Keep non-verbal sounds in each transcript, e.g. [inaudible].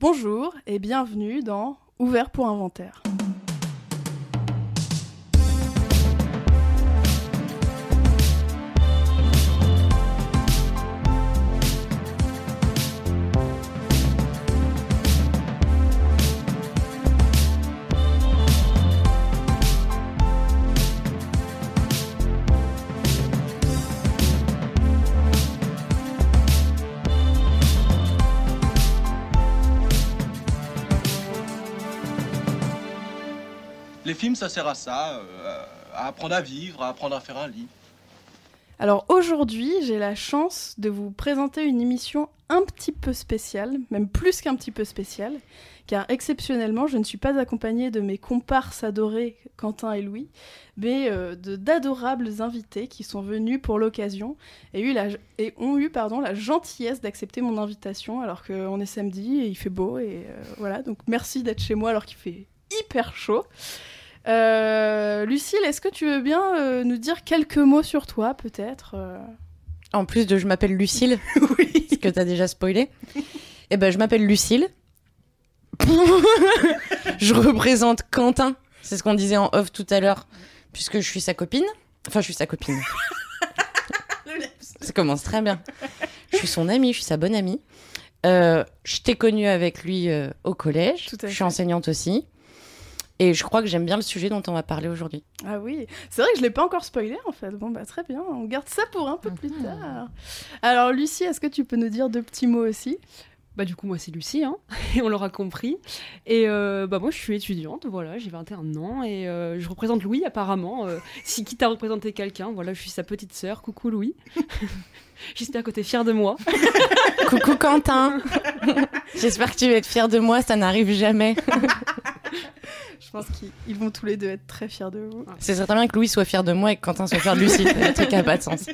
Bonjour et bienvenue dans Ouvert pour inventaire. Ça sert à ça, euh, à apprendre à vivre, à apprendre à faire un lit. Alors aujourd'hui, j'ai la chance de vous présenter une émission un petit peu spéciale, même plus qu'un petit peu spéciale, car exceptionnellement, je ne suis pas accompagnée de mes comparses adorés Quentin et Louis, mais euh, d'adorables invités qui sont venus pour l'occasion et, ont eu la gentillesse d'accepter mon invitation alors qu'on est samedi et il fait beau et euh, voilà. Donc merci d'être chez moi alors qu'il fait hyper chaud. Euh, Lucille, est-ce que tu veux bien euh, nous dire quelques mots sur toi, peut-être euh En plus de je m'appelle Lucille, [laughs] Oui. ce que t'as déjà spoilé. Eh ben, je m'appelle Lucille. [laughs] je représente Quentin. C'est ce qu'on disait en off tout à l'heure, puisque je suis sa copine. Enfin, je suis sa copine. Ça commence très bien. Je suis son amie, je suis sa bonne amie. Euh, je t'ai connue avec lui euh, au collège. Je suis enseignante aussi. Et je crois que j'aime bien le sujet dont on va parler aujourd'hui. Ah oui, c'est vrai que je l'ai pas encore spoilé en fait. Bon bah très bien, on garde ça pour un peu plus Mhm. tard. Alors Lucie, est-ce que tu peux nous dire deux petits mots aussi? Bah du coup moi c'est Lucie, hein, [laughs] et on l'aura compris. Et euh, bah moi je suis étudiante, voilà, j'ai 21 ans et euh, je représente Louis apparemment. euh, si quitte à représenter quelqu'un, voilà, je suis sa petite sœur. Coucou Louis. [laughs] J'espère que t'es fier de moi. Coucou Quentin [laughs] J'espère que tu vas être fier de moi, ça n'arrive jamais. [laughs] Je pense qu'ils ils vont tous les deux être très fiers de vous. C'est certain bien que Louis soit fier de moi et que Quentin soit fier de Lucie. Le truc n'a pas de sens.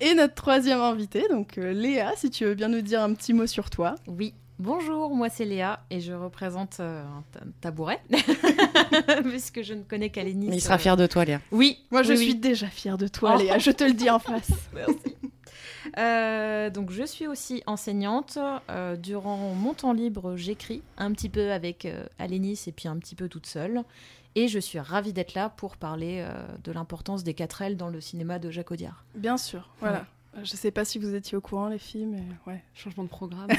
Et notre troisième invité, donc euh, Léa, si tu veux bien nous dire un petit mot sur toi. Oui, bonjour, moi c'est Léa et je représente euh, un ta- tabouret, [laughs] puisque je ne connais qu'Alénis. Mais il sera euh, fier de toi, Léa. Oui, Moi je oui, suis oui. déjà fière de toi Oh. Léa, je te le dis en face. [laughs] Merci. Euh, donc je suis aussi enseignante. Euh, durant mon temps libre, j'écris un petit peu avec euh, Alénis et puis un petit peu toute seule. Et je suis ravie d'être là pour parler euh, de l'importance des 4 L dans le cinéma de Jacques Audiard. Bien sûr, voilà. Euh, Je sais pas si vous étiez au courant les filles, mais ouais. Changement de programme. [laughs]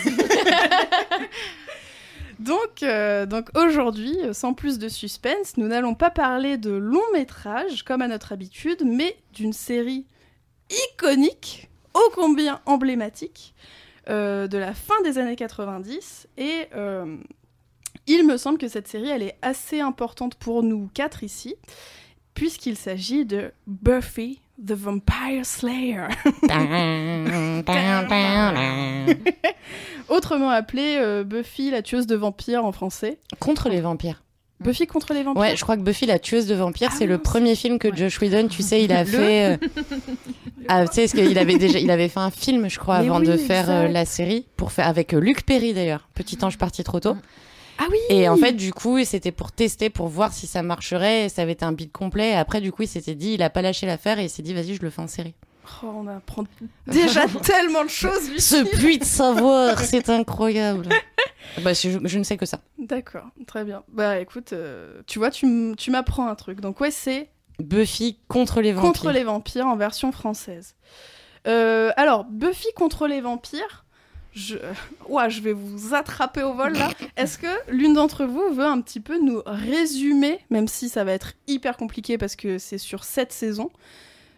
Donc, euh, donc aujourd'hui, sans plus de suspense, nous n'allons pas parler de long métrage comme à notre habitude, mais d'une série iconique, ô combien emblématique, euh, de la fin des années 90. Et euh, il me semble que cette série, elle est assez importante pour nous quatre ici, puisqu'il s'agit de Buffy the Vampire Slayer. [laughs] Autrement appelée euh, Buffy la tueuse de vampires en français. Contre les vampires. Buffy contre les vampires. Ouais, je crois que Buffy, la tueuse de vampires, Ah c'est le premier film que Ouais. Josh Whedon, tu sais, il a [laughs] fait. euh, [laughs] Ah, tu sais, qu'il avait déjà, il avait fait un film, je crois, Mais avant oui, de faire euh, la série, pour faire avec euh, Luc Perry d'ailleurs. Petit ange parti trop tôt. Ah oui Et en fait, du coup, c'était pour tester, pour voir si ça marcherait. et Ça avait été un beat complet. Et après, du coup, il s'était dit, il a pas lâché l'affaire et il s'est dit, vas-y, je le fais en série. Oh, on apprend déjà [laughs] tellement de choses. Ce puits de savoir, c'est incroyable. [laughs] bah, je, je ne sais que ça. D'accord, très bien. Bah écoute, euh, tu vois, tu m'apprends un truc. Donc ouais, c'est Buffy contre les vampires. Contre les vampires en version française. Euh, alors, Buffy contre les vampires, je... Ouah, je vais vous attraper au vol là. [laughs] Est-ce que l'une d'entre vous veut un petit peu nous résumer, même si ça va être hyper compliqué parce que c'est sur cette saison,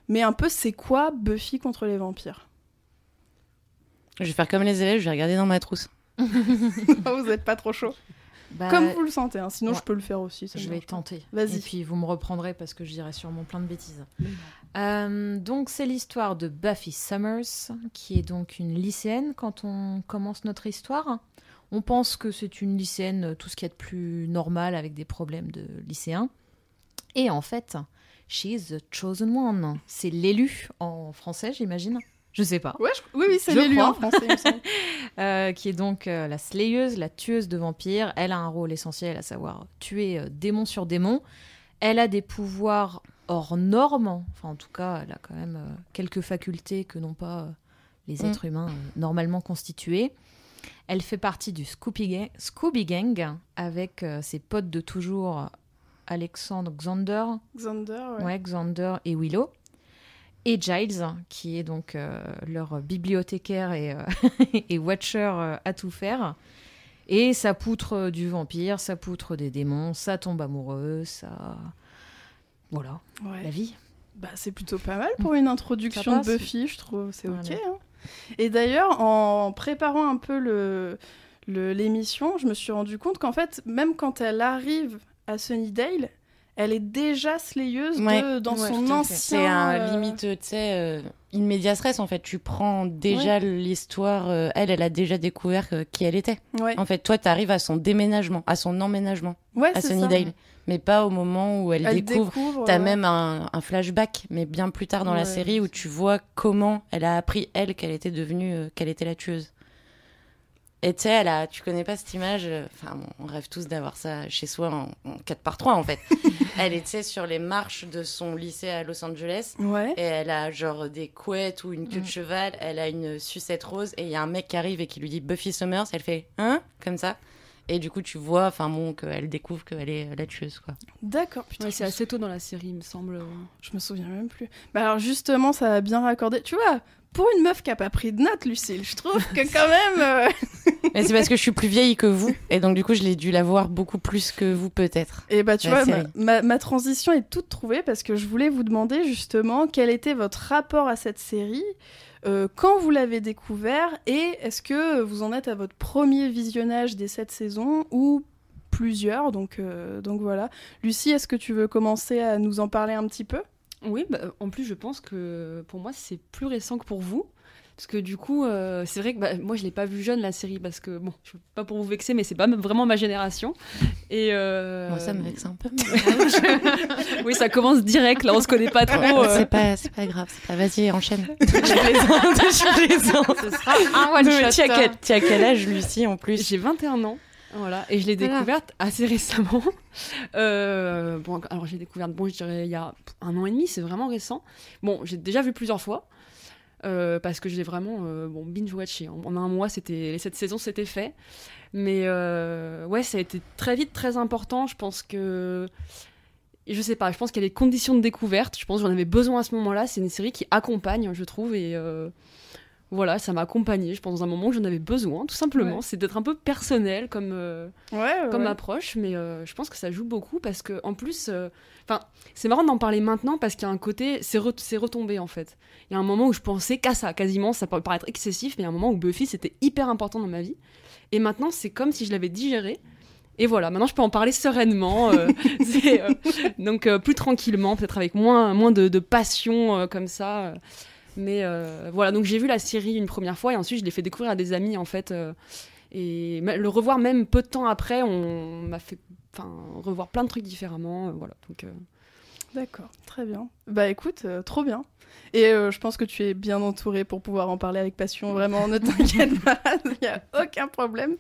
mais un peu c'est quoi Buffy contre les vampires? Je vais faire comme les élèves, je vais regarder dans ma trousse. [laughs] Vous n'êtes pas trop chaud Bah, Comme vous le sentez, hein, sinon ouais. je peux le faire aussi. ça Je vais tenter. Vas-y. Et puis vous me reprendrez parce que je dirai sûrement plein de bêtises. Euh, donc c'est l'histoire de Buffy Summers, qui est donc une lycéenne quand on commence notre histoire. On pense que c'est une lycéenne, euh, tout ce qu'il y a de plus normal avec des problèmes de lycéens. Et en fait, she's the chosen one. C'est l'élu en français, j'imagine. Je sais pas. Ouais, je- oui, oui, c'est l'élu crois. en français. [laughs] Euh, qui est donc euh, la slayeuse, la tueuse de vampires. Elle a un rôle essentiel, à savoir tuer euh, démon sur démon. Elle a des pouvoirs hors normes. Enfin, en tout cas, elle a quand même quelques facultés que n'ont pas les Mm. êtres humains normalement constitués. Elle fait partie du Scooby Gang, Scooby Gang avec ses potes de toujours, Alexandre Xander, Xander, ouais. ouais, Xander et Willow. Et Giles, qui est donc euh, leur bibliothécaire et, euh, [laughs] et watcher euh, à tout faire. Et ça poutre du vampire, ça poutre des démons, ça tombe amoureux, ça. Voilà, Ouais. la vie. Bah, c'est plutôt pas mal pour une introduction de. Buffy, je trouve. C'est ok. Hein. Et d'ailleurs, en préparant un peu le le- l'émission, je me suis rendu compte qu'en fait, même quand elle arrive à Sunnydale, elle est déjà slayeuse Ouais. de- dans Ouais, son ancien. C'est un euh, limite, tu sais, euh, in media stress en fait. Tu prends déjà l'histoire. euh, elle, elle a déjà découvert euh, qui elle était. En fait, toi, t'arrives à son déménagement, à son emménagement à. Sunnydale, mais pas au moment où elle, Elle découvre. découvre. T'as euh, même un, un flashback, mais bien plus tard dans la série où tu vois comment elle a appris elle qu'elle était devenue, euh, qu'elle était la tueuse. Et tu sais, elle a, tu connais pas cette image, euh, enfin, bon, on rêve tous d'avoir ça chez soi en, en 4 par 3 en fait. [laughs] elle était sur les marches de son lycée à Los Angeles Ouais. et elle a genre des couettes ou une queue de cheval, elle a une sucette rose et il y a un mec qui arrive et qui lui dit Buffy Summers, elle fait hein? Comme ça. Et du coup, tu vois, enfin bon, qu'elle découvre qu'elle est la tueuse quoi. D'accord. Putain, Ouais, c'est assez tôt dans la série, il me semble. Je me souviens même plus. Bah alors justement, ça a bien raccordé. Tu vois, pour une meuf qui a pas pris de notes, Lucille, je trouve que quand même. euh, [laughs] Mais c'est parce que je suis plus vieille que vous et donc du coup, je l'ai dû la voir beaucoup plus que vous peut-être. Et bah tu vois, ma, série. ma- ma transition est toute trouvée parce que je voulais vous demander justement quel était votre rapport à cette série, euh, quand vous l'avez découvert et est-ce que vous en êtes à votre premier visionnage des sept saisons ou plusieurs. Donc euh, donc voilà. Lucie, est-ce que tu veux commencer à nous en parler un petit peu? Oui, bah, en plus, je pense que pour moi, c'est plus récent que pour vous. Parce que du coup, euh, c'est vrai que bah, moi, je l'ai pas vu jeune la série parce que, bon, je veux pas pour vous vexer, mais c'est pas vraiment ma génération. Et euh, Moi, ça me vexe un peu. [laughs] oui, ça commence direct, là, on se connaît pas trop. euh. C'est pas, c'est pas grave, c'est pas. Vas-y, enchaîne. [laughs] je plaisante, je plaisante. Ce sera un one Mais shot. Quel, tu as quel âge, Lucie, en plus? J'ai 21 ans. Voilà, et je l'ai Voilà. découverte assez récemment. [laughs] Euh, bon, alors j'ai découvert, bon, je dirais il y a un an et demi, c'est vraiment récent. Bon, j'ai déjà vu plusieurs fois euh, parce que j'ai vraiment euh, bon binge watché. En, en un mois, c'était les sept saisons, c'était fait. Mais euh, ouais, ça a été très vite très important. Je pense que je sais pas, je pense qu'il y a des conditions de découverte. Je pense que j'en avais besoin à ce moment-là. C'est une série qui accompagne, je trouve, et euh, voilà, ça m'a accompagné. Je pense dans un moment où j'en avais besoin, tout simplement. Ouais. C'est d'être un peu personnel comme euh, Ouais. comme approche, mais euh, je pense que ça joue beaucoup parce que en plus, euh, enfin, c'est marrant d'en parler maintenant parce qu'il y a un côté, c'est re- retombé en fait. Il y a un moment où je pensais qu'à ça, quasiment, ça peut paraître excessif, mais il y a un moment où Buffy c'était hyper important dans ma vie, et maintenant c'est comme si je l'avais digéré. Et voilà, maintenant je peux en parler sereinement, euh, [laughs] [laughs] euh, donc euh, plus tranquillement, peut-être avec moins, moins de, de passion comme ça. Mais euh, voilà, donc j'ai vu la série une première fois et ensuite je l'ai fait découvrir à des amis en fait. euh, et le revoir même peu de temps après, on m'a fait enfin, revoir plein de trucs différemment. euh, voilà, donc euh, D'accord, très bien. Bah écoute, euh, trop bien. Et euh, je pense que tu es bien entouré pour pouvoir en parler avec passion. Vraiment, ne t'inquiète [laughs] pas, il n'y a aucun problème.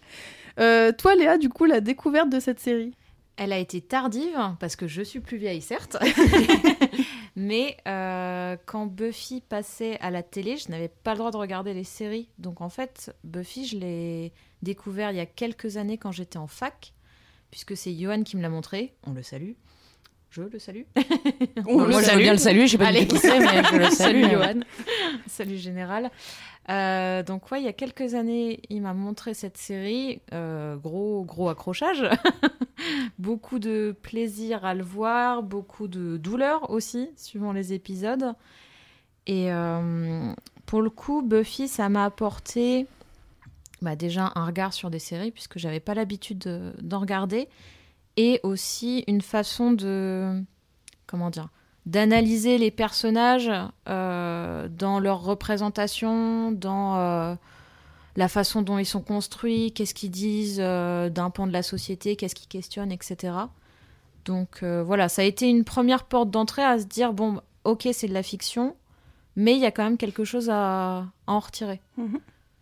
Euh, toi, Léa, du coup, la découverte de cette série? Elle a été tardive, parce que je suis plus vieille, certes. [laughs] Mais euh, quand Buffy passait à la télé, je n'avais pas le droit de regarder les séries. Donc en fait, Buffy, je l'ai découvert il y a quelques années quand j'étais en fac, puisque c'est Johan qui me l'a montré. On le salue. Je le salue. [laughs] On le Moi, je veux salue. bien le saluer, je sais pas qui c'est, mais je le [laughs] salue. Salut Johan. Salut Général. Euh, donc ouais, il y a quelques années, il m'a montré cette série. Euh, gros, gros accrochage. [laughs] [laughs] beaucoup de plaisir à le voir, beaucoup de douleur aussi, suivant les épisodes. Et euh, pour le coup, Buffy, ça m'a apporté bah, déjà un regard sur des séries, puisque j'avais pas l'habitude de- d'en regarder. Et aussi une façon de... Comment dire d'analyser les personnages euh, dans leur représentation, dans euh, la façon dont ils sont construits, qu'est-ce qu'ils disent euh, d'un pan de la société, qu'est-ce qu'ils questionnent, etc. Donc euh, voilà, ça a été une première porte d'entrée à se dire, bon, ok, c'est de la fiction, mais il y a quand même quelque chose à, à en retirer. Mhm.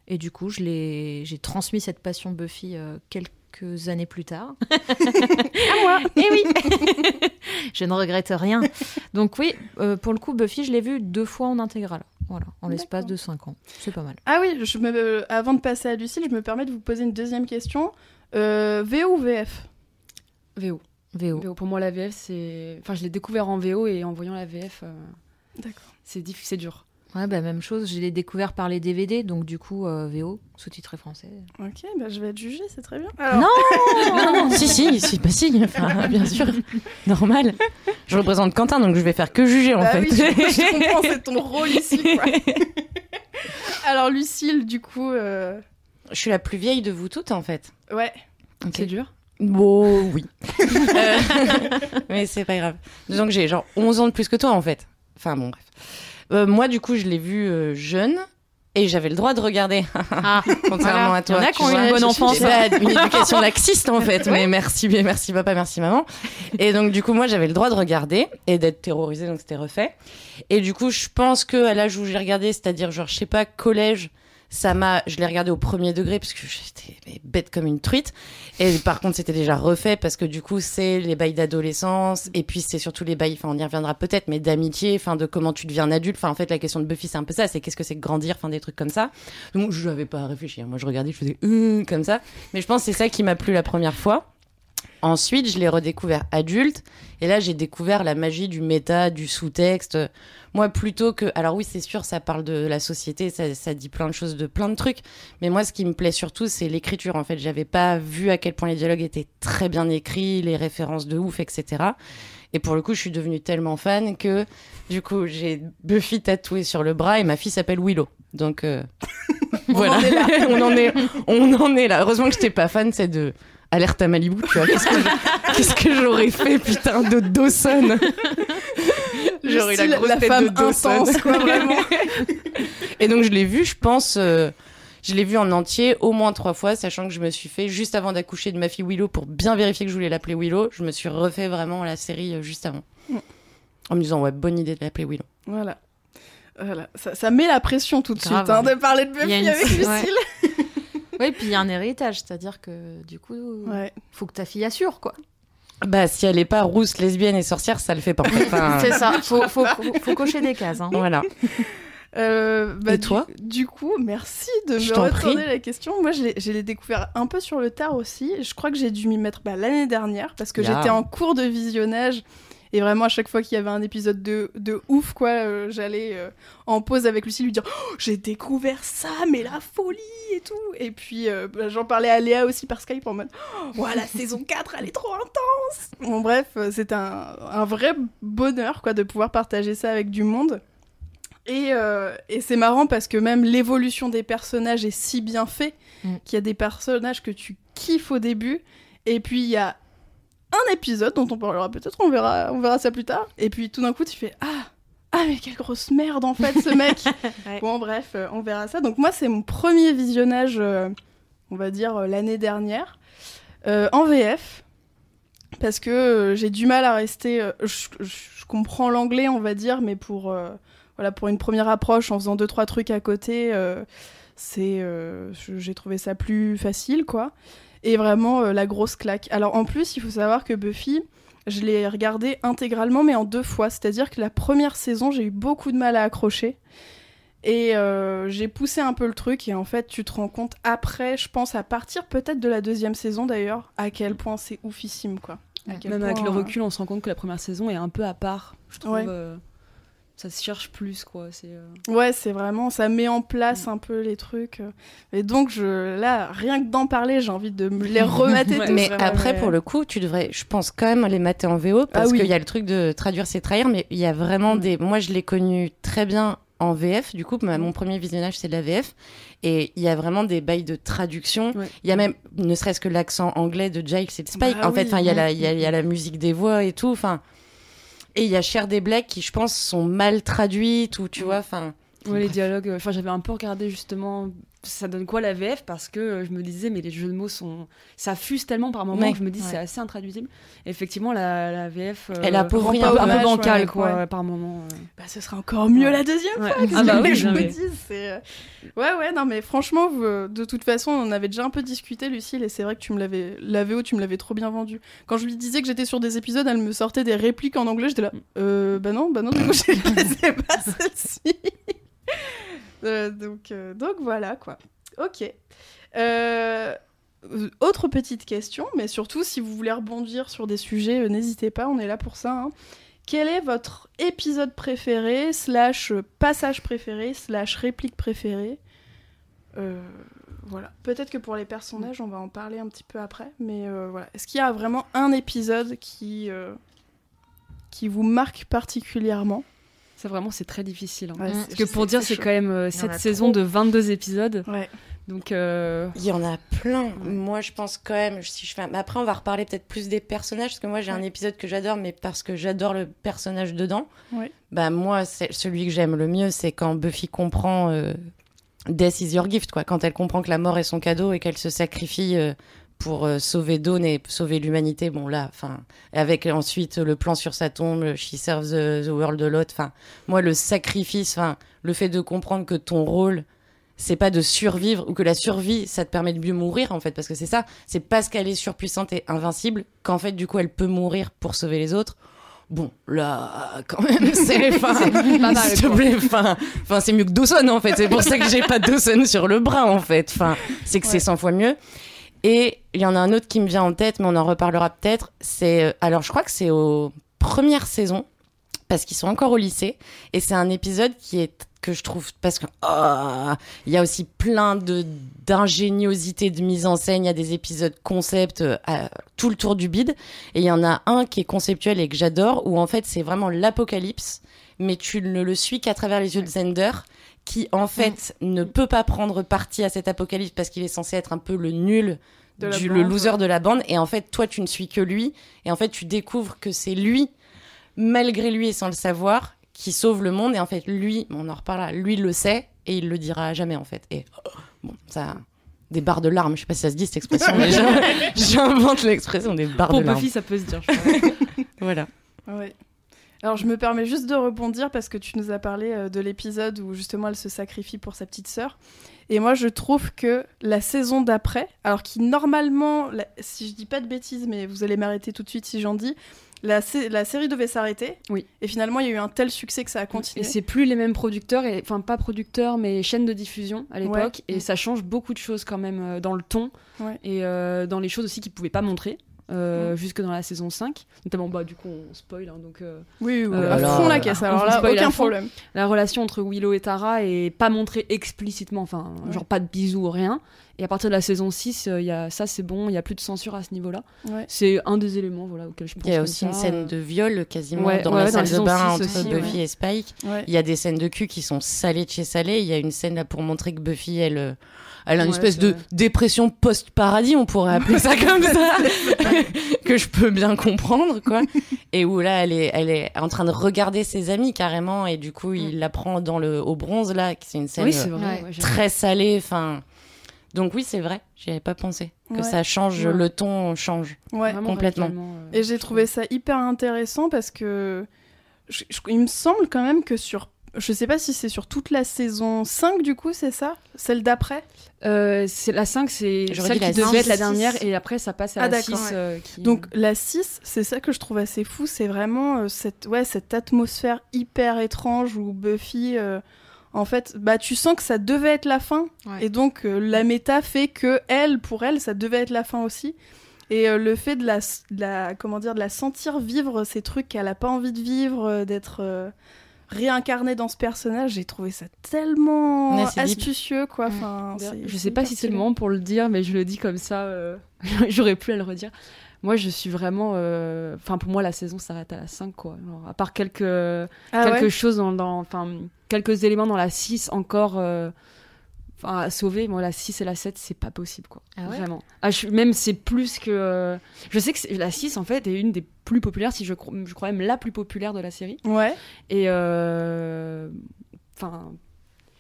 Et du coup, j'ai transmis cette passion Buffy euh, quelques années plus tard. [laughs] À moi [laughs] Et oui [laughs] Je ne regrette rien. Donc oui, euh, pour le coup, Buffy, je l'ai vu deux fois en intégrale. Voilà, en l'espace de 5 ans. C'est pas mal. Ah oui, je me, euh, avant de passer à Lucille, je me permets de vous poser une deuxième question. Euh, VO ou VF VO. VO. VO. Pour moi, la VF, c'est. Enfin, je l'ai découvert en VO et en voyant la VF, euh, D'accord. c'est diff- c'est dur. Ouais, bah même chose, je l'ai découvert par les DVD, donc du coup, euh, VO, sous-titré français. Ok, bah, je vais être jugée, c'est très bien. Non [laughs] Non, si, si, [laughs] si, bah si, enfin, bien sûr, normal. Je représente Quentin, donc je vais faire que juger en Bah fait. oui, je, je comprends, c'est ton rôle ici. quoi. [laughs] Alors Lucille, du coup, euh, Je suis la plus vieille de vous toutes en fait. ouais. Ok. C'est dur. Bon, oui. Euh, mais c'est pas grave. Disons que j'ai genre 11 ans de plus que toi en fait. Enfin bon, bref. Euh, moi, du coup, je l'ai vu euh, jeune. Et j'avais le droit de regarder, [laughs] Ah, contrairement Voilà. à toi. Il y en a qui ont une bonne enfance. une éducation [laughs] laxiste en fait, mais merci, merci papa, merci maman. Et donc du coup, moi, j'avais le droit de regarder et d'être terrorisée, donc c'était refait. Et du coup, je pense que à l'âge où j'ai regardé, c'est-à-dire genre, je sais pas, collège, ça m'a, je l'ai regardé au premier degré parce que j'étais bête comme une truite. Et par contre, c'était déjà refait parce que du coup, c'est les bails d'adolescence et puis c'est surtout les bails, enfin, on y reviendra peut-être, mais d'amitié, enfin, de comment tu deviens adulte. Enfin, en fait, la question de Buffy, c'est un peu ça, c'est qu'est-ce que c'est grandir, enfin, des trucs comme ça. Donc, je n'avais pas à réfléchir. Moi, je regardais, je faisais euh, comme ça. Mais je pense que c'est ça qui m'a plu la première fois. Ensuite, je l'ai redécouvert adulte. Et là, j'ai découvert la magie du méta, du sous-texte. Moi, plutôt que. Alors, oui, c'est sûr, ça parle de la société, ça, ça dit plein de choses, de plein de trucs. Mais moi, ce qui me plaît surtout, c'est l'écriture. En fait, j'avais pas vu à quel point les dialogues étaient très bien écrits, les références de ouf, etc. Et pour le coup, je suis devenue tellement fan que, du coup, j'ai Buffy tatoué sur le bras et ma fille s'appelle Willow. Donc, euh, [laughs] voilà. [laughs] on, en est, on en est là. Heureusement que j'étais pas fan, c'est de Alerte à Malibu, tu vois. Qu'est-ce que [laughs] j'aurais fait, putain, de Dawson [laughs] J'aurais eu la Lucille, grosse la tête femme de Dawson. intense, quoi, vraiment. [laughs] Et donc, je l'ai vu, je pense. euh, je l'ai vu en entier au moins trois fois, sachant que je me suis fait, juste avant d'accoucher de ma fille Willow, pour bien vérifier que je voulais l'appeler Willow, je me suis refait vraiment la série euh, juste avant. Mm. En me disant, ouais, bonne idée de l'appeler Willow. Voilà. Voilà. Ça, ça met la pression tout de Grave. suite hein, de parler de Buffy avec Ouais. Oui, puis il y a un héritage, c'est-à-dire que du coup, Ouais. faut que ta fille assure, quoi. Bah, si elle est pas rousse, lesbienne et sorcière, ça le fait pas. en fait. [laughs] Enfin, C'est ça, faut, faut, faut, faut cocher des cases. Hein. Voilà. Euh, bah, Et du- toi Du coup, merci de Je me retourner prie. la question. Moi, je l'ai- découvert un peu sur le tard aussi. Je crois que j'ai dû m'y mettre bah, l'année dernière parce que j'étais en cours de visionnage. Et vraiment, à chaque fois qu'il y avait un épisode de, de ouf, quoi, euh, j'allais euh, en pause avec Lucie lui dire Oh, J'ai découvert ça, mais la folie et tout. Et puis, euh, bah, j'en parlais à Léa aussi par Skype en mode Oh, la saison [laughs] 4, elle est trop intense. Bon, bref, c'est un, un vrai bonheur, quoi, de pouvoir partager ça avec du monde. Et, et c'est marrant parce que même l'évolution des personnages est si bien fait Mm. qu'il y a des personnages que tu kiffes au début, et puis il y a un épisode dont on parlera peut-être, on verra, on verra ça plus tard, et puis tout d'un coup tu fais Ah Ah, mais quelle grosse merde en fait ce mec [laughs] Ouais. Bon, bref, euh, on verra ça. Donc, moi, c'est mon premier visionnage, euh, on va dire, euh, l'année dernière, en VF. Parce que j'ai du mal à rester. je, je- je comprends l'anglais, on va dire, mais pour, voilà, pour une première approche, en faisant deux, trois trucs à côté, c'est, euh, j'ai trouvé ça plus facile, quoi. Et vraiment, euh, la grosse claque. Alors, en plus, il faut savoir que Buffy, je l'ai regardé intégralement, mais en deux fois. C'est-à-dire que la première saison, j'ai eu beaucoup de mal à accrocher. Et euh, j'ai poussé un peu le truc, et en fait, tu te rends compte après, je pense, à partir peut-être de la deuxième saison d'ailleurs, à quel point c'est oufissime, quoi. À Même avec le euh, recul, on se rend compte que la première saison est un peu à part. Je trouve. Ouais. Ça se cherche plus, quoi. C'est. euh, Ouais, c'est vraiment, ça met en place un peu les trucs. euh. Et donc, je, là, rien que d'en parler, j'ai envie de me les remater Ouais. [laughs] tous, Mais vraiment, après, mais- pour le coup, tu devrais, je pense quand même les mater en VO parce Ah oui. qu'il y a le truc de traduire c'est trahir, mais il y a vraiment Mm. des. Moi, je l'ai connu très bien en VF. Du coup, ma- mon premier visionnage, c'est de la VF. Et il y a vraiment des bails de traduction. Ouais. Il y a même, ne serait-ce que l'accent anglais de Giles et de Spike. Bah en fait, oui. enfin, il y, a la- il y, a, il y a la musique des voix et tout. Enfin. Et il y a Cher des Blacks qui, je pense, sont mal traduites ou tu Mm. vois, enfin. Ouais, les dialogues. euh, Enfin, j'avais un peu regardé justement. Ça donne quoi la VF Parce que euh, je me disais, mais les jeux de mots sont. Ça fuse tellement par moment Ouais. que je me dis, Ouais. c'est assez intraduisible. Et effectivement, la, la VF. euh, Elle un peu, peu, un peu bancale, ouais, quoi, ouais. par moment. euh. Bah, ce sera encore mieux Ouais. la deuxième Ouais. fois. Ah bah oui, je mais- dis, c'est... euh, Ouais, ouais, non, mais franchement, vous, de toute façon, on avait déjà un peu discuté, Lucille, et c'est vrai que tu me l'avais... La VO, tu me l'avais trop bien vendu. Quand je lui disais que j'étais sur des épisodes, elle me sortait des répliques en anglais, j'étais là, euh, bah non, bah non, du coup, je pas celle-ci. Euh, donc, euh, donc voilà quoi. Ok. Euh, autre petite question, mais surtout si vous voulez rebondir sur des sujets, n'hésitez pas, on est là pour ça. hein. Quel est votre épisode préféré, slash passage préféré, slash réplique préférée? Voilà. Peut-être que pour les personnages, on va en parler un petit peu après, mais voilà. Est-ce qu'il y a vraiment un épisode qui, qui vous marque particulièrement? Ça vraiment, c'est très difficile. hein. Ouais, Parce que pour dire, c'est quand même euh, cette saison trop. de 22 épisodes. Ouais. Donc, euh, Il y en a plein. Moi, je pense quand même, si je fais... mais après, on va reparler peut-être plus des personnages, parce que moi, j'ai un épisode que j'adore, mais parce que j'adore le personnage dedans. Ouais. Bah, moi, c'est celui que j'aime le mieux, c'est quand Buffy comprend euh, Death is your gift, quoi. Quand elle comprend que la mort est son cadeau et qu'elle se sacrifie euh, pour euh, sauver Dawn et sauver l'humanité. Bon, là, enfin, avec ensuite le plan sur sa tombe, She serves the, the world a lot. Enfin, moi, le sacrifice, enfin, le fait de comprendre que ton rôle, c'est pas de survivre ou que la survie, ça te permet de mieux mourir, en fait, parce que c'est ça. C'est parce qu'elle est surpuissante et invincible qu'en fait, du coup, elle peut mourir pour sauver les autres. Bon, là, quand même, [laughs] [laughs] c'est pas mal, s'il te plaît, enfin, enfin, c'est mieux que Dawson en fait. C'est pour ça que j'ai pas Dawson sur le bras en fait. Enfin, c'est que c'est Ouais. 100 fois mieux. Et il y en a un autre qui me vient en tête, mais on en reparlera peut-être. C'est euh, alors je crois que c'est aux premières saisons parce qu'ils sont encore au lycée et c'est un épisode qui est que je trouve parce que oh, il y a aussi plein de d'ingéniosité de mise en scène. Il y a des épisodes concept euh, tout le tour du bide et il y en a un qui est conceptuel et que j'adore où en fait c'est vraiment l'apocalypse, mais tu ne le suis qu'à travers les yeux de Zender qui en fait ne peut pas prendre parti à cet apocalypse parce qu'il est censé être un peu le nul De la du, bande, le loser ouais. de la bande et en fait toi tu ne suis que lui et en fait tu découvres que c'est lui malgré lui et sans le savoir qui sauve le monde et en fait lui on en reparlera lui le sait et il le dira jamais en fait et bon ça des barres de larmes je sais pas si ça se dit cette expression mais j'in- [laughs] j'invente l'expression des barres pour de larmes Buffy, ça peut se dire. je crois. [laughs] voilà Ouais. Alors je me permets juste de rebondir parce que tu nous as parlé euh, de l'épisode où justement elle se sacrifie pour sa petite sœur. Et moi je trouve que la saison d'après, alors qui normalement, la- si je dis pas de bêtises, mais vous allez m'arrêter tout de suite si j'en dis, la, la série devait s'arrêter. Oui. Et finalement il y a eu un tel succès que ça a Et continué. c'est plus les mêmes producteurs, et, enfin pas producteurs, mais chaînes de diffusion à l'époque. Et ça change beaucoup de choses quand même euh, dans le ton Ouais. et euh, dans les choses aussi qu'ils pouvaient pas montrer. Euh, Mm. jusque dans la saison 5 notamment bah du coup on spoil hein, donc euh, Oui, oui, Euh, à alors, fond la caisse. Alors là, aucun problème. la relation entre Willow et Tara est pas montrée explicitement enfin Ouais. genre pas de bisous ou rien et à partir de la saison 6 euh, il y a ça c'est bon il y a plus de censure à ce niveau là Ouais. c'est un des éléments voilà auxquels je pense il y a aussi ça, une scène euh, de viol quasiment Ouais, dans ouais, la salle de bain 6 entre aussi, Buffy ouais. et Spike Ouais. Il y a des scènes de cul qui sont salées de chez salées. Il y a une scène là pour montrer que Buffy, elle, euh, elle a une Ouais, espèce de vrai. dépression post-paradis, on pourrait appeler ça comme ça, [laughs] [laughs] que je peux bien comprendre, quoi. Et où là, elle est, elle est en train de regarder ses amis carrément, et du coup, il la prend dans le, au bronze là, qui c'est une scène oui euh, vrai Ouais. très salée. Enfin, donc oui, c'est vrai. J'y avais pas pensé que Ouais. ça change, Ouais. le ton change. Complètement. euh, Et j'ai trouvé ça hyper intéressant parce que je- je- il me semble quand même que sur. Je sais pas si c'est sur toute la saison 5 du coup, c'est ça? Celle d'après? Euh, c'est la 5 c'est celle qui devait être la dernière et après ça passe à Ah, la d'accord, 6 ouais. euh, qui... Donc la 6, c'est ça que je trouve assez fou, c'est vraiment euh, cette, ouais, cette atmosphère hyper étrange où Buffy, euh, en fait, bah tu sens que ça devait être la fin, Ouais. et donc euh, la méta fait que elle, pour elle, ça devait être la fin aussi. Et euh, le fait de la, de la, comment dire, de la sentir vivre ces trucs qu'elle a pas envie de vivre, euh, d'être euh, réincarnée dans ce personnage, j'ai trouvé ça tellement Ouais, c'est deep. astucieux, quoi. Enfin, Je sais pas si c'est le moment pour le dire, mais je le dis comme ça. euh, [laughs] J'aurais pu à le redire. Moi, je suis vraiment. euh, Enfin, pour moi, la saison s'arrête à la 5, quoi. Genre, à part quelques, Ah quelque ouais chose dans, dans- Enfin, quelques éléments dans la 6 encore. euh, Enfin, à sauver, moi la 6 et la 7, c'est pas possible quoi. Ah ouais Vraiment. Ah, je, même c'est plus que. Je sais que la 6 en fait est une des plus populaires, si je, je crois même la plus populaire de la série. Ouais, Et. euh, Enfin.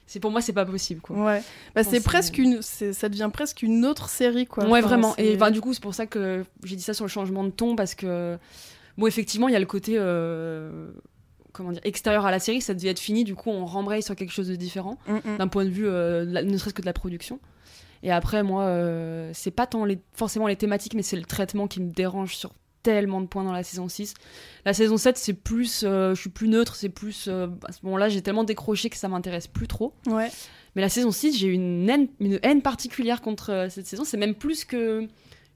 c'est pour moi, c'est pas possible quoi. ouais. Bah, c'est presque une, ça devient presque une autre série, quoi. Ouais, Enfin, vraiment. Et ben, du coup, c'est pour ça que j'ai dit ça sur le changement de ton, parce que, bon, effectivement, il y a le côté, euh, comment dire, extérieur à la série, ça devait être fini, du coup, on rembraye sur quelque chose de différent, Mm, mm. d'un point de vue, euh, la- ne serait-ce que de la production. Et après, moi, euh, c'est pas tant les, forcément les thématiques, mais c'est le traitement qui me dérange sur tellement de points dans la saison 6. La saison 7, c'est plus. euh, je suis plus neutre, c'est plus. euh, à ce moment-là, j'ai tellement décroché que ça m'intéresse plus trop. Ouais. Mais la saison 6, j'ai une haine, une haine particulière contre euh, cette saison. C'est même plus que.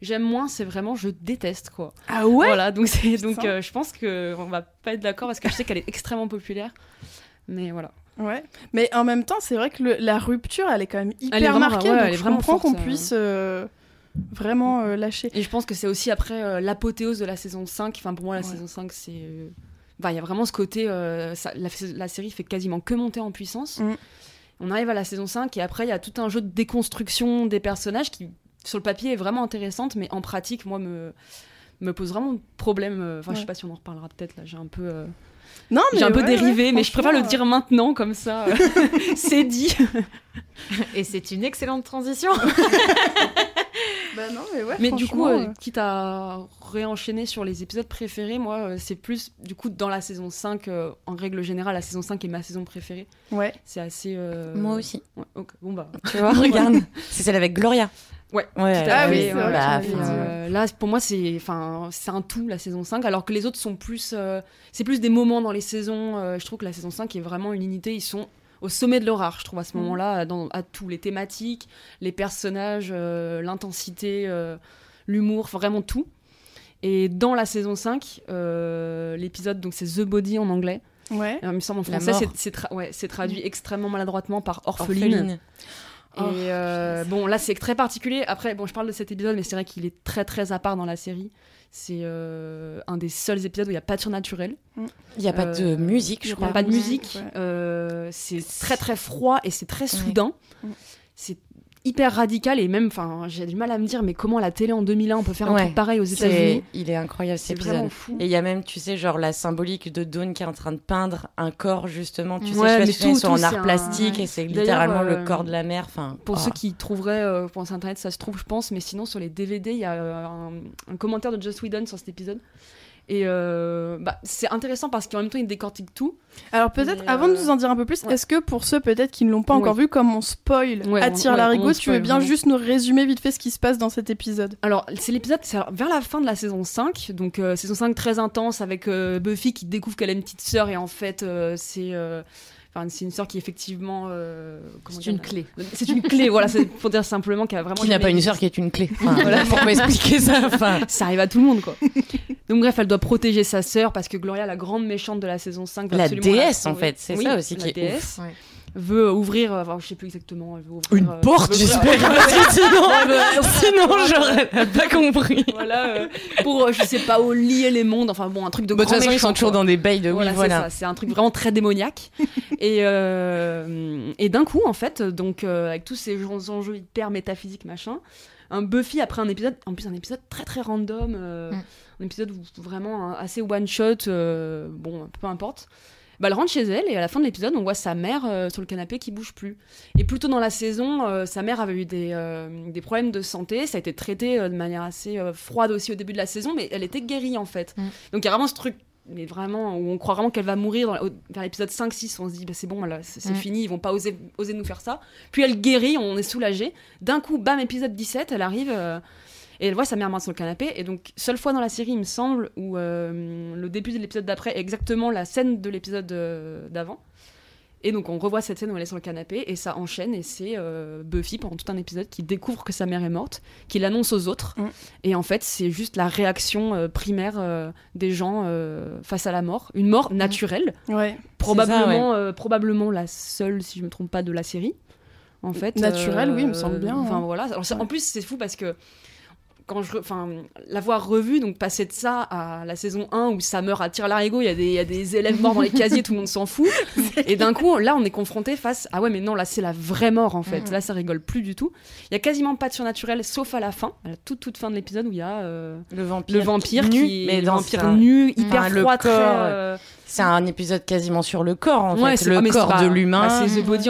J'aime moins, c'est vraiment je déteste quoi. Ah ouais? Voilà, donc c'est donc euh, je pense que on va pas être d'accord parce que je sais qu'elle est extrêmement populaire. Mais voilà. Ouais. Mais en même temps, c'est vrai que le- la rupture, elle est quand même hyper Elle est vraiment- marquée. ouais, donc elle est je vraiment comprends qu'on puisse euh, vraiment euh, lâcher. Et je pense que c'est aussi après euh, l'apothéose de la saison 5. Enfin, pour moi, la Ouais. saison 5, c'est. euh, enfin, il y a vraiment ce côté. euh, ça- la, la série fait quasiment que monter en puissance. Mm. On arrive à la saison 5 et après, il y a tout un jeu de déconstruction des personnages qui, sur le papier, est vraiment intéressante, mais en pratique, moi, me, me pose vraiment problème. Enfin, je Ouais. sais pas si on en reparlera peut-être là. J'ai un peu. euh, Non, mais J'ai un peu ouais, dérivé, ouais, mais je préfère le dire maintenant, comme ça, [laughs] c'est dit. Et c'est une excellente transition. [laughs] euh, Bah non, mais ouais. Mais du coup, franchement, euh, quitte à réenchaîner sur les épisodes préférés, moi, euh, c'est plus, du coup, dans la saison 5, euh, en règle générale, la saison 5 est ma saison préférée. euh, Ouais. C'est assez... euh, Moi aussi. ouais, ok, Bon, bah... Tu vois, regarde. [laughs] C'est celle avec Gloria. Ouais, Ouais. tout à Ah oui, c'est vrai, bah, euh, là, pour moi, c'est enfin, c'est un tout, la saison 5, alors que les autres sont plus... euh, c'est plus des moments dans les saisons. euh, je trouve que la saison 5 est vraiment une unité. Ils sont au sommet de leur art, je trouve, à ce Mhm. moment-là, dans, à tous les thématiques, les personnages, euh, l'intensité, euh, l'humour, vraiment tout. Et dans la saison 5, euh, l'épisode, donc c'est The Body en anglais, Ouais. Il me semble en français, c'est- c'est tra- ouais, c'est traduit extrêmement maladroitement par orpheline. Orpheline. Et euh, bon, là, c'est très particulier. Après, bon, je parle de cet épisode, mais c'est vrai qu'il est très très à part dans la série. C'est euh, un des seuls épisodes où il n'y a pas de surnaturel. Il n'y a pas de Euh, musique, je crois. pas de musique. Ouais. Euh, c'est très très froid et c'est très soudain. Mm. C'est hyper radical et même, enfin, j'ai du mal à me dire, mais comment la télé en 2001 on peut faire un Ouais. truc pareil aux États-Unis? Il est incroyable cet épisode. fou. Et il y a même, tu sais, genre la symbolique de Dawn qui est en train de peindre un corps, justement. Tu sais, je sais ils tout- sont tout, en art un- plastique et c'est littéralement euh, le corps de la mère. Enfin, Pour oh. ceux qui trouveraient, euh, pour internet, ça se trouve, je pense, mais sinon sur les DVD, il y a euh, un, un commentaire de Joss Whedon sur cet épisode. Et euh, bah, c'est intéressant parce qu'en même temps, il décortique tout. Alors peut-être, avant de euh, nous en dire un peu plus, ouais. est-ce que pour ceux peut-être qui ne l'ont pas Oui. encore vu, comme on spoil Ouais, attire on- la ouais, rigo, on tu veux bien vraiment. juste nous résumer vite fait ce qui se passe dans cet épisode Alors, c'est l'épisode, c'est vers la fin de la saison 5. Donc, euh, saison 5 très intense avec euh, Buffy qui découvre qu'elle a une petite sœur et en fait, c'est. Euh, Enfin, c'est une sœur qui effectivement. euh, C'est une clé. C'est une clé, voilà, c'est pour dire simplement qu'elle a vraiment. Qui n'a pas une sœur qui est une clé [laughs] Enfin, voilà, Pourquoi expliquer ça enfin, [laughs] Ça arrive à tout le monde, quoi. Donc, bref, elle doit protéger sa sœur parce que Gloria, la grande méchante de la saison 5, veut La absolument déesse, en fait, c'est Oui, ça aussi la qui est déesse Ouais. Veut ouvrir, euh, enfin, je sais plus exactement, elle veut ouvrir, Une euh, porte, j'espère. parce que [laughs] sinon, sinon, j'aurais pas compris. voilà, euh, pour, euh, je sais pas, au lier les mondes, enfin bon, un truc de Bah, De toute façon, ils sont toujours quoi. dans des bails de Voilà, c'est voilà. ça, c'est un truc vraiment très démoniaque. [laughs] et euh, et d'un coup, en fait, donc euh, avec tous ces enjeux hyper métaphysiques, machin, un Buffy après un épisode, en plus un épisode très très random, euh, Mm. un épisode où- vraiment assez one shot, euh, bon, peu importe. Bah, elle rentre chez elle et à la fin de l'épisode, on voit sa mère euh, sur le canapé qui bouge plus. Et plus tôt dans la saison, euh, sa mère avait eu des, euh, des problèmes de santé. Ça a été traité de manière assez froide aussi au début de la saison, mais elle était guérie en fait. Mm. Donc il y a vraiment ce truc, mais vraiment, où on croit vraiment qu'elle va mourir dans la- au- vers l'épisode 5-6. On se dit, bah, c'est bon, là, c'est c'est Mm. fini, ils vont pas oser, oser nous faire ça. Puis elle guérit, on est soulagé. D'un coup, bam, épisode 17, elle arrive. Et elle voit sa mère morte sur le canapé. Et donc, seule fois dans la série, il me semble, où euh, le début de l'épisode d'après est exactement la scène de l'épisode euh, d'avant. Et donc, on revoit cette scène où elle est sur le canapé. Et ça enchaîne. Et c'est euh, Buffy, pendant tout un épisode, qui découvre que sa mère est morte, qui l'annonce aux autres. Mm. Et en fait, c'est juste la réaction euh, primaire des gens face à la mort. Une mort naturelle. Ouais. Probablement, probablement la seule, si je me trompe pas, de la série. En fait, Naturelle, oui, il me semble bien, Enfin hein. voilà. Alors, Ouais. En plus, c'est fou parce que quand je, enfin, l'avoir revu, donc passer de ça à la saison 1 où ça meurt à tir larigot, il y a des, il y a des élèves morts dans les casiers, tout le monde s'en fout. [laughs] Et d'un coup, là, on est confronté face, ah ouais, mais non, là, c'est la vraie mort en fait. Mhm. Là, ça rigole plus du tout. Il y a quasiment pas de surnaturel, sauf à la fin, à la toute toute fin de l'épisode où il y a euh, Le vampire. le vampire nu, qui, mais le vampire nu, hyper le froid, très, euh, C'est un épisode quasiment sur le corps, en Ouais, fait. Le corps pas- de l'humain. bah,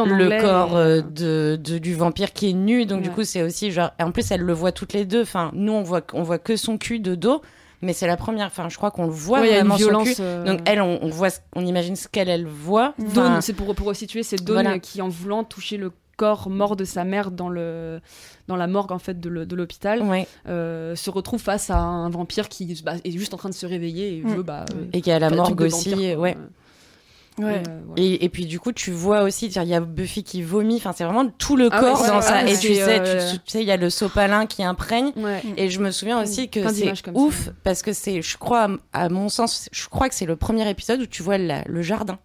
le corps et, euh, de, de- du vampire qui est nu donc du coup c'est aussi genre en plus elle le voit toutes les deux enfin nous on voit on voit que son cul de dos mais c'est la première enfin je crois qu'on le voit ouais, il y a une vraiment son violence. cul euh, donc elle on, on voit on imagine ce qu'elle elle voit Enfin, c'est pour, pour resituer, c'est Dawn Voilà. euh, qui, en voulant toucher le corps mort de sa mère dans le dans la morgue en fait de l'hôpital Ouais. euh, se retrouve face à un vampire qui bah, est juste en train de se réveiller et Mm. veut bah, euh, Et qu'il y a la morgue aussi, vampire, ouais. Ouais. Et, euh, voilà. Et, et puis du coup, tu vois aussi, il y a Buffy qui vomit. Enfin, c'est vraiment tout le Ah corps ouais, dans ouais, ça. ouais, et tu sais, euh, tu, tu sais, il y a le sopalin qui imprègne. Ouais. Et je me souviens aussi que Plein c'est ça, ouf parce que c'est, je crois, à mon sens, je crois que c'est le premier épisode où tu vois la- le jardin.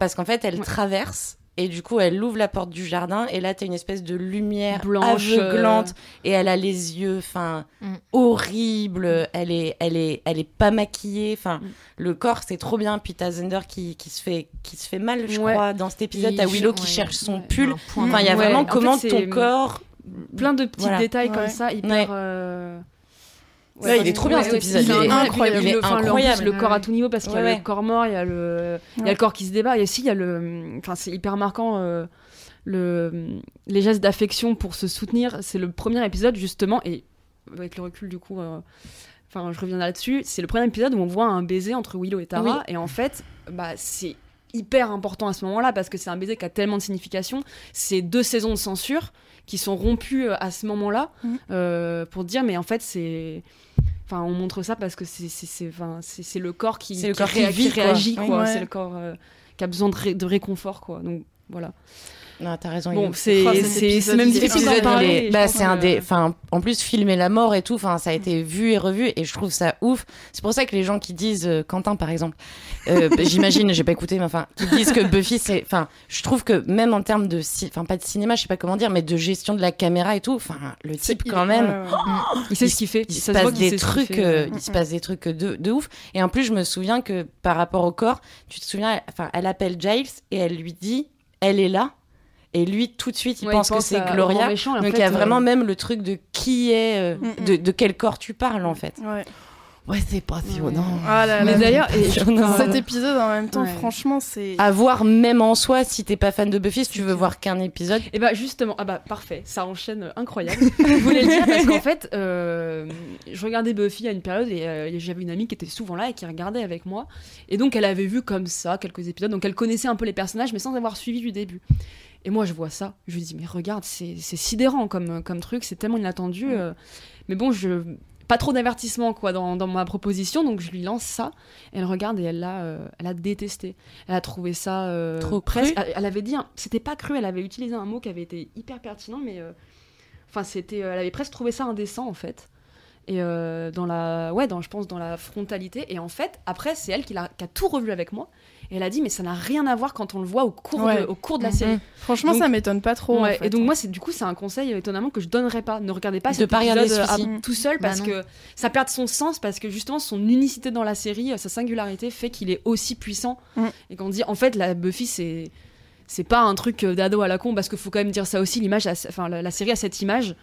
Parce qu'en fait, elle Ouais. traverse et du coup, elle ouvre la porte du jardin et là, t'as une espèce de lumière Blanche, aveuglante et elle a les yeux, enfin, Mm. horribles. Elle est, elle est, elle est pas maquillée. Enfin, Mm. le corps, c'est trop bien. Puis t'as Zender qui, qui se fait, qui se fait mal, je Ouais. crois, dans cet épisode. T'as Willow qui ouais, cherche son ouais, pull. Enfin, il y a Ouais, vraiment en comment c'est- ton corps. plein de petits Voilà. détails Ouais. comme ça hyper Ouais. euh, Ouais, il est trop bien, cet épisode. c'est Il est incroyable. Il est le- enfin, incroyable. corps à tout niveau parce qu'il y a Ouais, le ouais. corps mort il y a le il y a Ouais. le corps qui se débat et aussi il y a le enfin c'est hyper marquant euh, le les gestes d'affection pour se soutenir c'est le premier épisode justement et avec le recul du coup euh, enfin je reviens là-dessus c'est le premier épisode où on voit un baiser entre Willow et Tara Oui. et en fait bah c'est hyper important à ce moment-là parce que c'est un baiser qui a tellement de signification c'est deux saisons de censure qui sont rompues euh, à ce moment-là Mhm. euh, pour dire mais en fait c'est enfin on montre ça parce que c'est c'est enfin, le corps qui, C'est le qui corps qui quoi. réagit Oui. quoi Ouais. c'est le corps euh, qui a besoin de, ré- de réconfort quoi donc voilà Non, t'as raison. bon c'est Oh, même difficile d'en parler bah, c'est un des, enfin, en plus filmer la mort et tout, enfin, ça a été vu et revu et je trouve ça ouf. C'est pour ça que les gens qui disent euh, Quentin par exemple, euh, [laughs] j'imagine, j'ai pas écouté, mais enfin, qui disent que Buffy c'est, enfin, je trouve que même en termes de, enfin, pas de cinéma, je sais pas comment dire, mais de gestion de la caméra et tout, enfin, le type quand même. ouais, ouais. [gasps] il sait ce qu'il fait il se passe des trucs, euh, il se passe des trucs de, de ouf. Et en plus, je me souviens que par rapport au corps, tu te souviens, enfin, elle appelle Giles et elle lui dit, elle est là. Et lui, tout de suite, il Ouais, pense que c'est Gloria. méchant, Donc fait, il y a euh, vraiment même le truc de qui est, euh, Mm, mm. de, de quel corps tu parles en fait. Ouais. Ouais, c'est passionnant. Ah là là. mais d'ailleurs. Cet épisode en même temps, Ouais. franchement, c'est. À voir même en soi, si t'es pas fan de Buffy, si tu veux voir qu'un épisode. Et bah justement, ah bah parfait, ça enchaîne euh, incroyable. [laughs] je voulais le dire parce qu'en fait, euh, je regardais Buffy à une période et euh, j'avais une amie qui était souvent là et qui regardait avec moi. Et donc elle avait vu comme ça quelques épisodes, donc elle connaissait un peu les personnages mais sans avoir suivi du début. Et moi je vois ça, je lui dis mais regarde, c'est sidérant comme, comme truc, c'est tellement inattendu. euh. mais bon, je pas trop d'avertissement quoi dans, dans ma proposition, donc je lui lance ça. Elle regarde et elle l'a, euh, elle a détesté. Elle a trouvé ça euh, Trop presque. cru Elle, elle avait dit, c'était pas cru, elle avait utilisé un mot qui avait été hyper pertinent, mais euh, enfin c'était, elle avait presque trouvé ça indécent en fait. Et dans la, ouais, dans, je pense dans la frontalité. Et en fait, après, c'est elle qui, qui a tout revu avec moi. Et elle a dit, mais ça n'a rien à voir quand on le voit au cours, Ouais. de, au cours de la Mhm. série. Franchement, Donc- ça m'étonne pas trop. en Ouais, fait. et donc moi, c'est du coup, c'est un conseil euh, étonnamment que je donnerais pas. Ne regardez pas De cet pas regarder épisode euh, à- tout seul Bah parce que ça perd son sens parce que justement son unicité dans la série, euh, sa singularité fait qu'il est aussi puissant. Mm. Et qu'on dit en fait la Buffy c'est c'est pas un truc d'ado à la con parce qu'il faut quand même dire ça aussi l'image, a- enfin la, la série a cette image.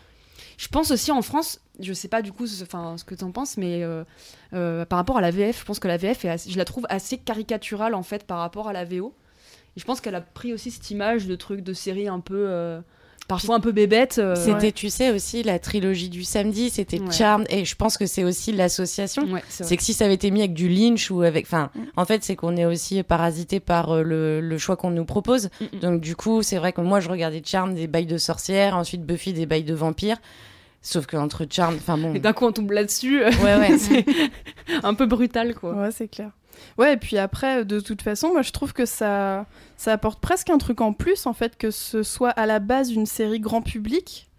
Je pense aussi en France, je sais pas du coup, ce- enfin ce que tu en penses, mais euh, euh, par rapport à la VF, je pense que la VF est je la trouve assez caricaturale en fait par rapport à la VO. Et je pense qu'elle a pris aussi cette image de trucs de série un peu euh, parfois un peu bébête. euh, C'était, tu sais, aussi la trilogie du samedi, c'était Ouais. Charmed, et je pense que c'est aussi l'association. ouais, c'est que si ça avait été mis avec du Lynch ou avec. Enfin, Mm. en fait, c'est qu'on est aussi parasité par euh, le, le choix qu'on nous propose. Mm, mm. Donc, du coup, c'est vrai que moi, je regardais Charmed des bails de sorcières, ensuite Buffy des bails de vampires. Sauf qu'entre Charmed. Enfin bon. Et d'un coup on tombe là-dessus, Ouais, ouais. [laughs] c'est un peu brutal quoi. Ouais, c'est clair. Ouais, et puis après, de toute façon, moi je trouve que ça, ça apporte presque un truc en plus, en fait, que ce soit à la base une série grand public.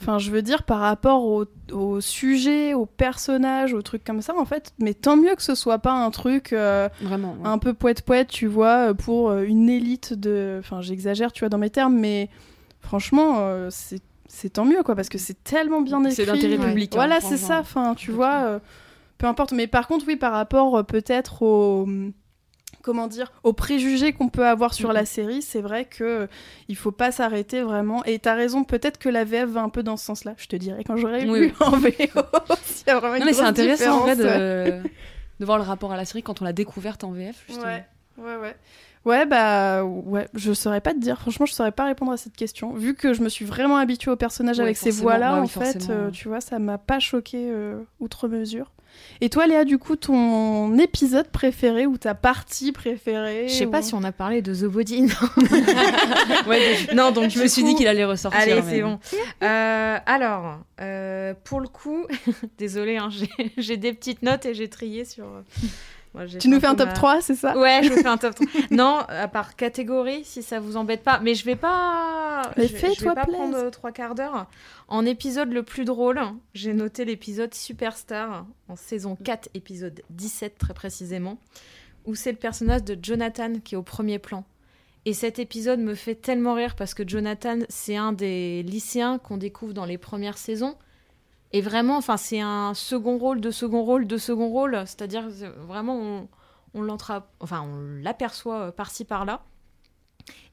Enfin, je veux dire, par rapport au, au sujet, aux personnages, aux trucs comme ça, en fait. Mais tant mieux que ce soit pas un truc euh, Vraiment. ouais. un peu poète-poète, tu vois, euh, pour euh, une élite de. Enfin, j'exagère, tu vois, dans mes termes, mais franchement, euh, c'est c'est tant mieux, quoi, parce que c'est tellement bien écrit. C'est d'intérêt Ouais. public. hein, Voilà, c'est ça. Enfin, tu vois, euh, peu importe. Mais par contre, oui, par rapport euh, peut-être au comment dire, aux préjugés qu'on peut avoir sur la série, c'est vrai que euh, il faut pas s'arrêter vraiment. Et t'as raison, peut-être que la VF va un peu dans ce sens-là. Je te dirai quand j'aurai Oui, vu [laughs] en VO s'il y a vraiment une Non mais c'est intéressant en vrai [laughs] de voir le rapport à la série quand on l'a découverte en VF justement. Ouais. Ouais, ouais. Ouais, bah, ouais, je saurais pas te dire. Franchement, je saurais pas répondre à cette question. Vu que je me suis vraiment habituée au personnage Ouais, avec ces voix-là, oui, en fait, euh, tu vois, ça m'a pas choqué euh, outre mesure. Et toi, Léa, du coup, ton épisode préféré ou ta partie préférée Je sais pas si on a parlé de The Body. non. [laughs] Ouais, donc, Non, donc je me suis dit qu'il allait ressortir. Allez, c'est bon. Euh, alors, euh, pour le coup, [laughs] désolé, j'ai- j'ai des petites notes et j'ai trié sur. Moi, Tu nous fais un top ma- 3, c'est ça Ouais, je vous fais un top [laughs] 3. non, à part catégorie, si ça vous embête pas. Mais je vais pas. Mais je, je vais pas plaisir. prendre euh, trois quarts d'heure. En épisode le plus drôle, j'ai noté l'épisode Superstar, en saison 4, épisode 17 très précisément, où c'est le personnage de Jonathan qui est au premier plan. Et cet épisode me fait tellement rire parce que Jonathan, c'est un des lycéens qu'on découvre dans les premières saisons. Et vraiment, enfin, c'est un second rôle, de second rôle, de second rôle. C'est-à-dire, c'est- vraiment, on, on enfin, on l'aperçoit euh, par-ci par-là.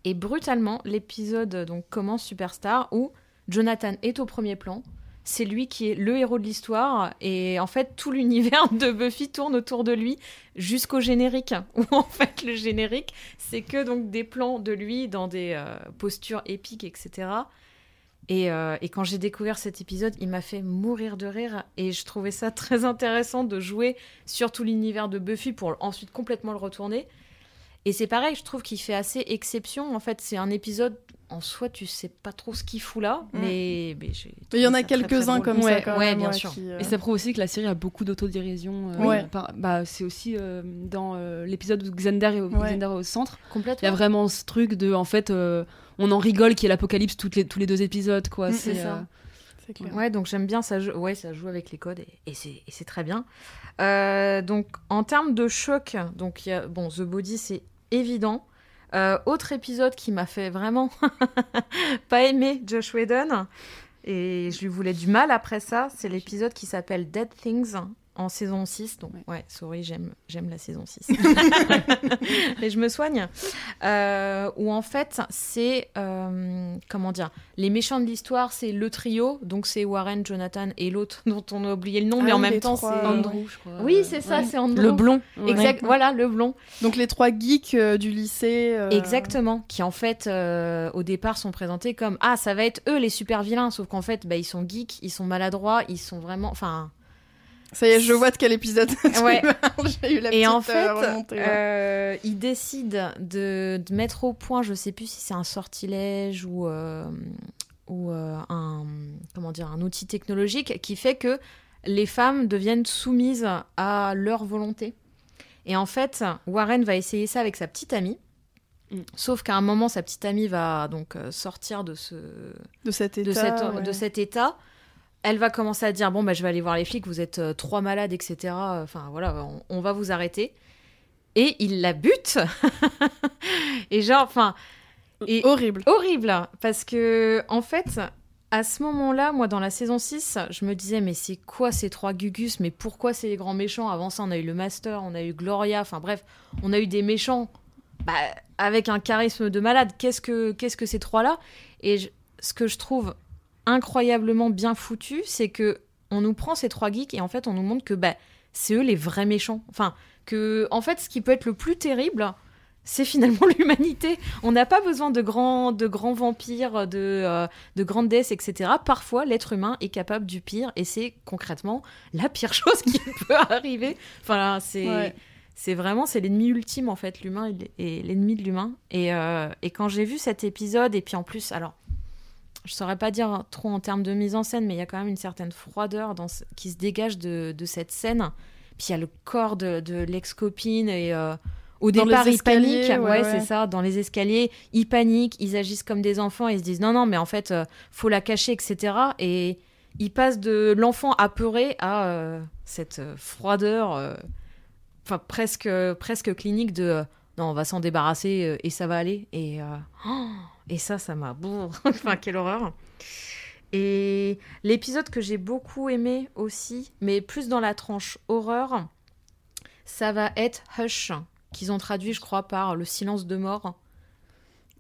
Et brutalement, l'épisode euh, donc commence Superstar où Jonathan est au premier plan. C'est lui qui est le héros de l'histoire et en fait tout [laughs] l'univers de Buffy tourne autour de lui jusqu'au générique [laughs] où en fait le générique c'est que donc des plans de lui dans des euh, postures épiques etc. Et, euh, et quand j'ai découvert cet épisode, il m'a fait mourir de rire et je trouvais ça [laughs] très intéressant de jouer sur tout l'univers de Buffy pour ensuite complètement le retourner. Et c'est pareil, je trouve qu'il fait assez exception. En fait, c'est un épisode en soi, tu sais pas trop ce qu'il fout là, Mm. mais, il y en a ça quelques-uns comme ça, Ouais, quand ouais, même. bien ouais, sûr. qui, euh, Et ça prouve aussi que la série a beaucoup d'autodérision. euh, Ouais. par- bah, c'est aussi euh, dans euh, l'épisode où Xander est, au, Ouais. Xander est au centre. Il y complètement. a vraiment ce truc de, en fait, euh, on en rigole qu'il y ait l'apocalypse toutes les, tous les deux épisodes. quoi. Mm, c'est c'est ça. euh, C'est clair. Ouais, donc j'aime bien ça. Joue... Ouais, ça joue avec les codes et, et c'est et c'est très bien. Euh, donc en termes de choc, donc y a bon The Body c'est évident. Euh, autre épisode qui m'a fait vraiment [laughs] pas aimer Josh Whedon et je lui voulais du mal après ça, c'est l'épisode qui s'appelle Dead Things en saison 6. Donc ouais, sorry, j'aime j'aime la saison 6. [laughs] Mais je me soigne. Euh, où en fait, c'est euh, comment dire, les méchants de l'histoire, c'est le trio, donc c'est Warren, Jonathan et l'autre [laughs] dont on a oublié le nom, Ah mais en oui, même temps, c'est Andrew, je crois. Oui, c'est ça, ouais. c'est Andrew. Le blond. Exact, voilà, le blond. Donc les trois geeks euh, du lycée. euh, Exactement, qui en fait, euh, au départ, sont présentés comme ah, ça va être eux les super vilains, sauf qu'en fait, bah, ils sont geeks, ils sont maladroits, ils sont vraiment, enfin. Ça y est, je vois de quel épisode [laughs] Ouais. J'ai eu la Et en euh, fait, remontée, là. euh, ils décident de, de mettre au point, je sais plus si c'est un sortilège ou, euh, ou euh, un, comment dire, un outil technologique qui fait que les femmes deviennent soumises à leur volonté. Et en fait, Warren va essayer ça avec sa petite amie. Mm. Sauf qu'à un moment, sa petite amie va donc sortir de ce, de cet état. de, cette- ouais. de cet état. Elle va commencer à dire bon bah je vais aller voir les flics, vous êtes euh, trois malades, etc. Enfin voilà, on, on va vous arrêter. Et il la bute. [laughs] et genre, enfin, et Horrible. horrible parce que en fait. À ce moment-là, moi, dans la saison 6, je me disais, mais c'est quoi ces trois Gugus? Mais pourquoi c'est les grands méchants? Avant ça, on a eu le Master, on a eu Gloria, enfin bref, on a eu des méchants bah, avec un charisme de malade. Qu'est-ce que, qu'est-ce que ces trois-là? Et je- ce que je trouve incroyablement bien foutu, c'est que on nous prend ces trois geeks et en fait, on nous montre que bah, c'est eux les vrais méchants. Enfin, que en fait, ce qui peut être le plus terrible, c'est finalement [laughs] l'humanité. On n'a pas besoin de grands, de grands vampires, de, euh, de grandes déesses, etc. Parfois, l'être humain est capable du pire et c'est concrètement la pire [laughs] chose qui peut arriver. Enfin, c'est. Ouais. C'est vraiment, c'est l'ennemi ultime en fait, l'humain est l'ennemi de l'humain. Et, euh, et quand j'ai vu cet épisode, et puis en plus, alors, je saurais pas dire trop en termes de mise en scène, mais il y a quand même une certaine froideur dans ce- qui se dégage de, de cette scène. Puis il y a le corps de, de l'ex-copine et euh, au Dans départ ils paniquent. ouais, Ouais, ouais. c'est ça. Dans les escaliers, ils paniquent, ils agissent comme des enfants, ils se disent non, non, mais en fait, euh, faut la cacher, etc. Et ils passent de l'enfant apeuré à euh, cette euh, froideur, enfin presque, presque clinique de non, on va s'en débarrasser et ça va aller. Et, oh, et ça, ça m'a. [laughs] Enfin, quelle horreur. Et l'épisode que j'ai beaucoup aimé aussi, mais plus dans la tranche horreur, ça va être Hush, qu'ils ont traduit, je crois, par Le silence de mort.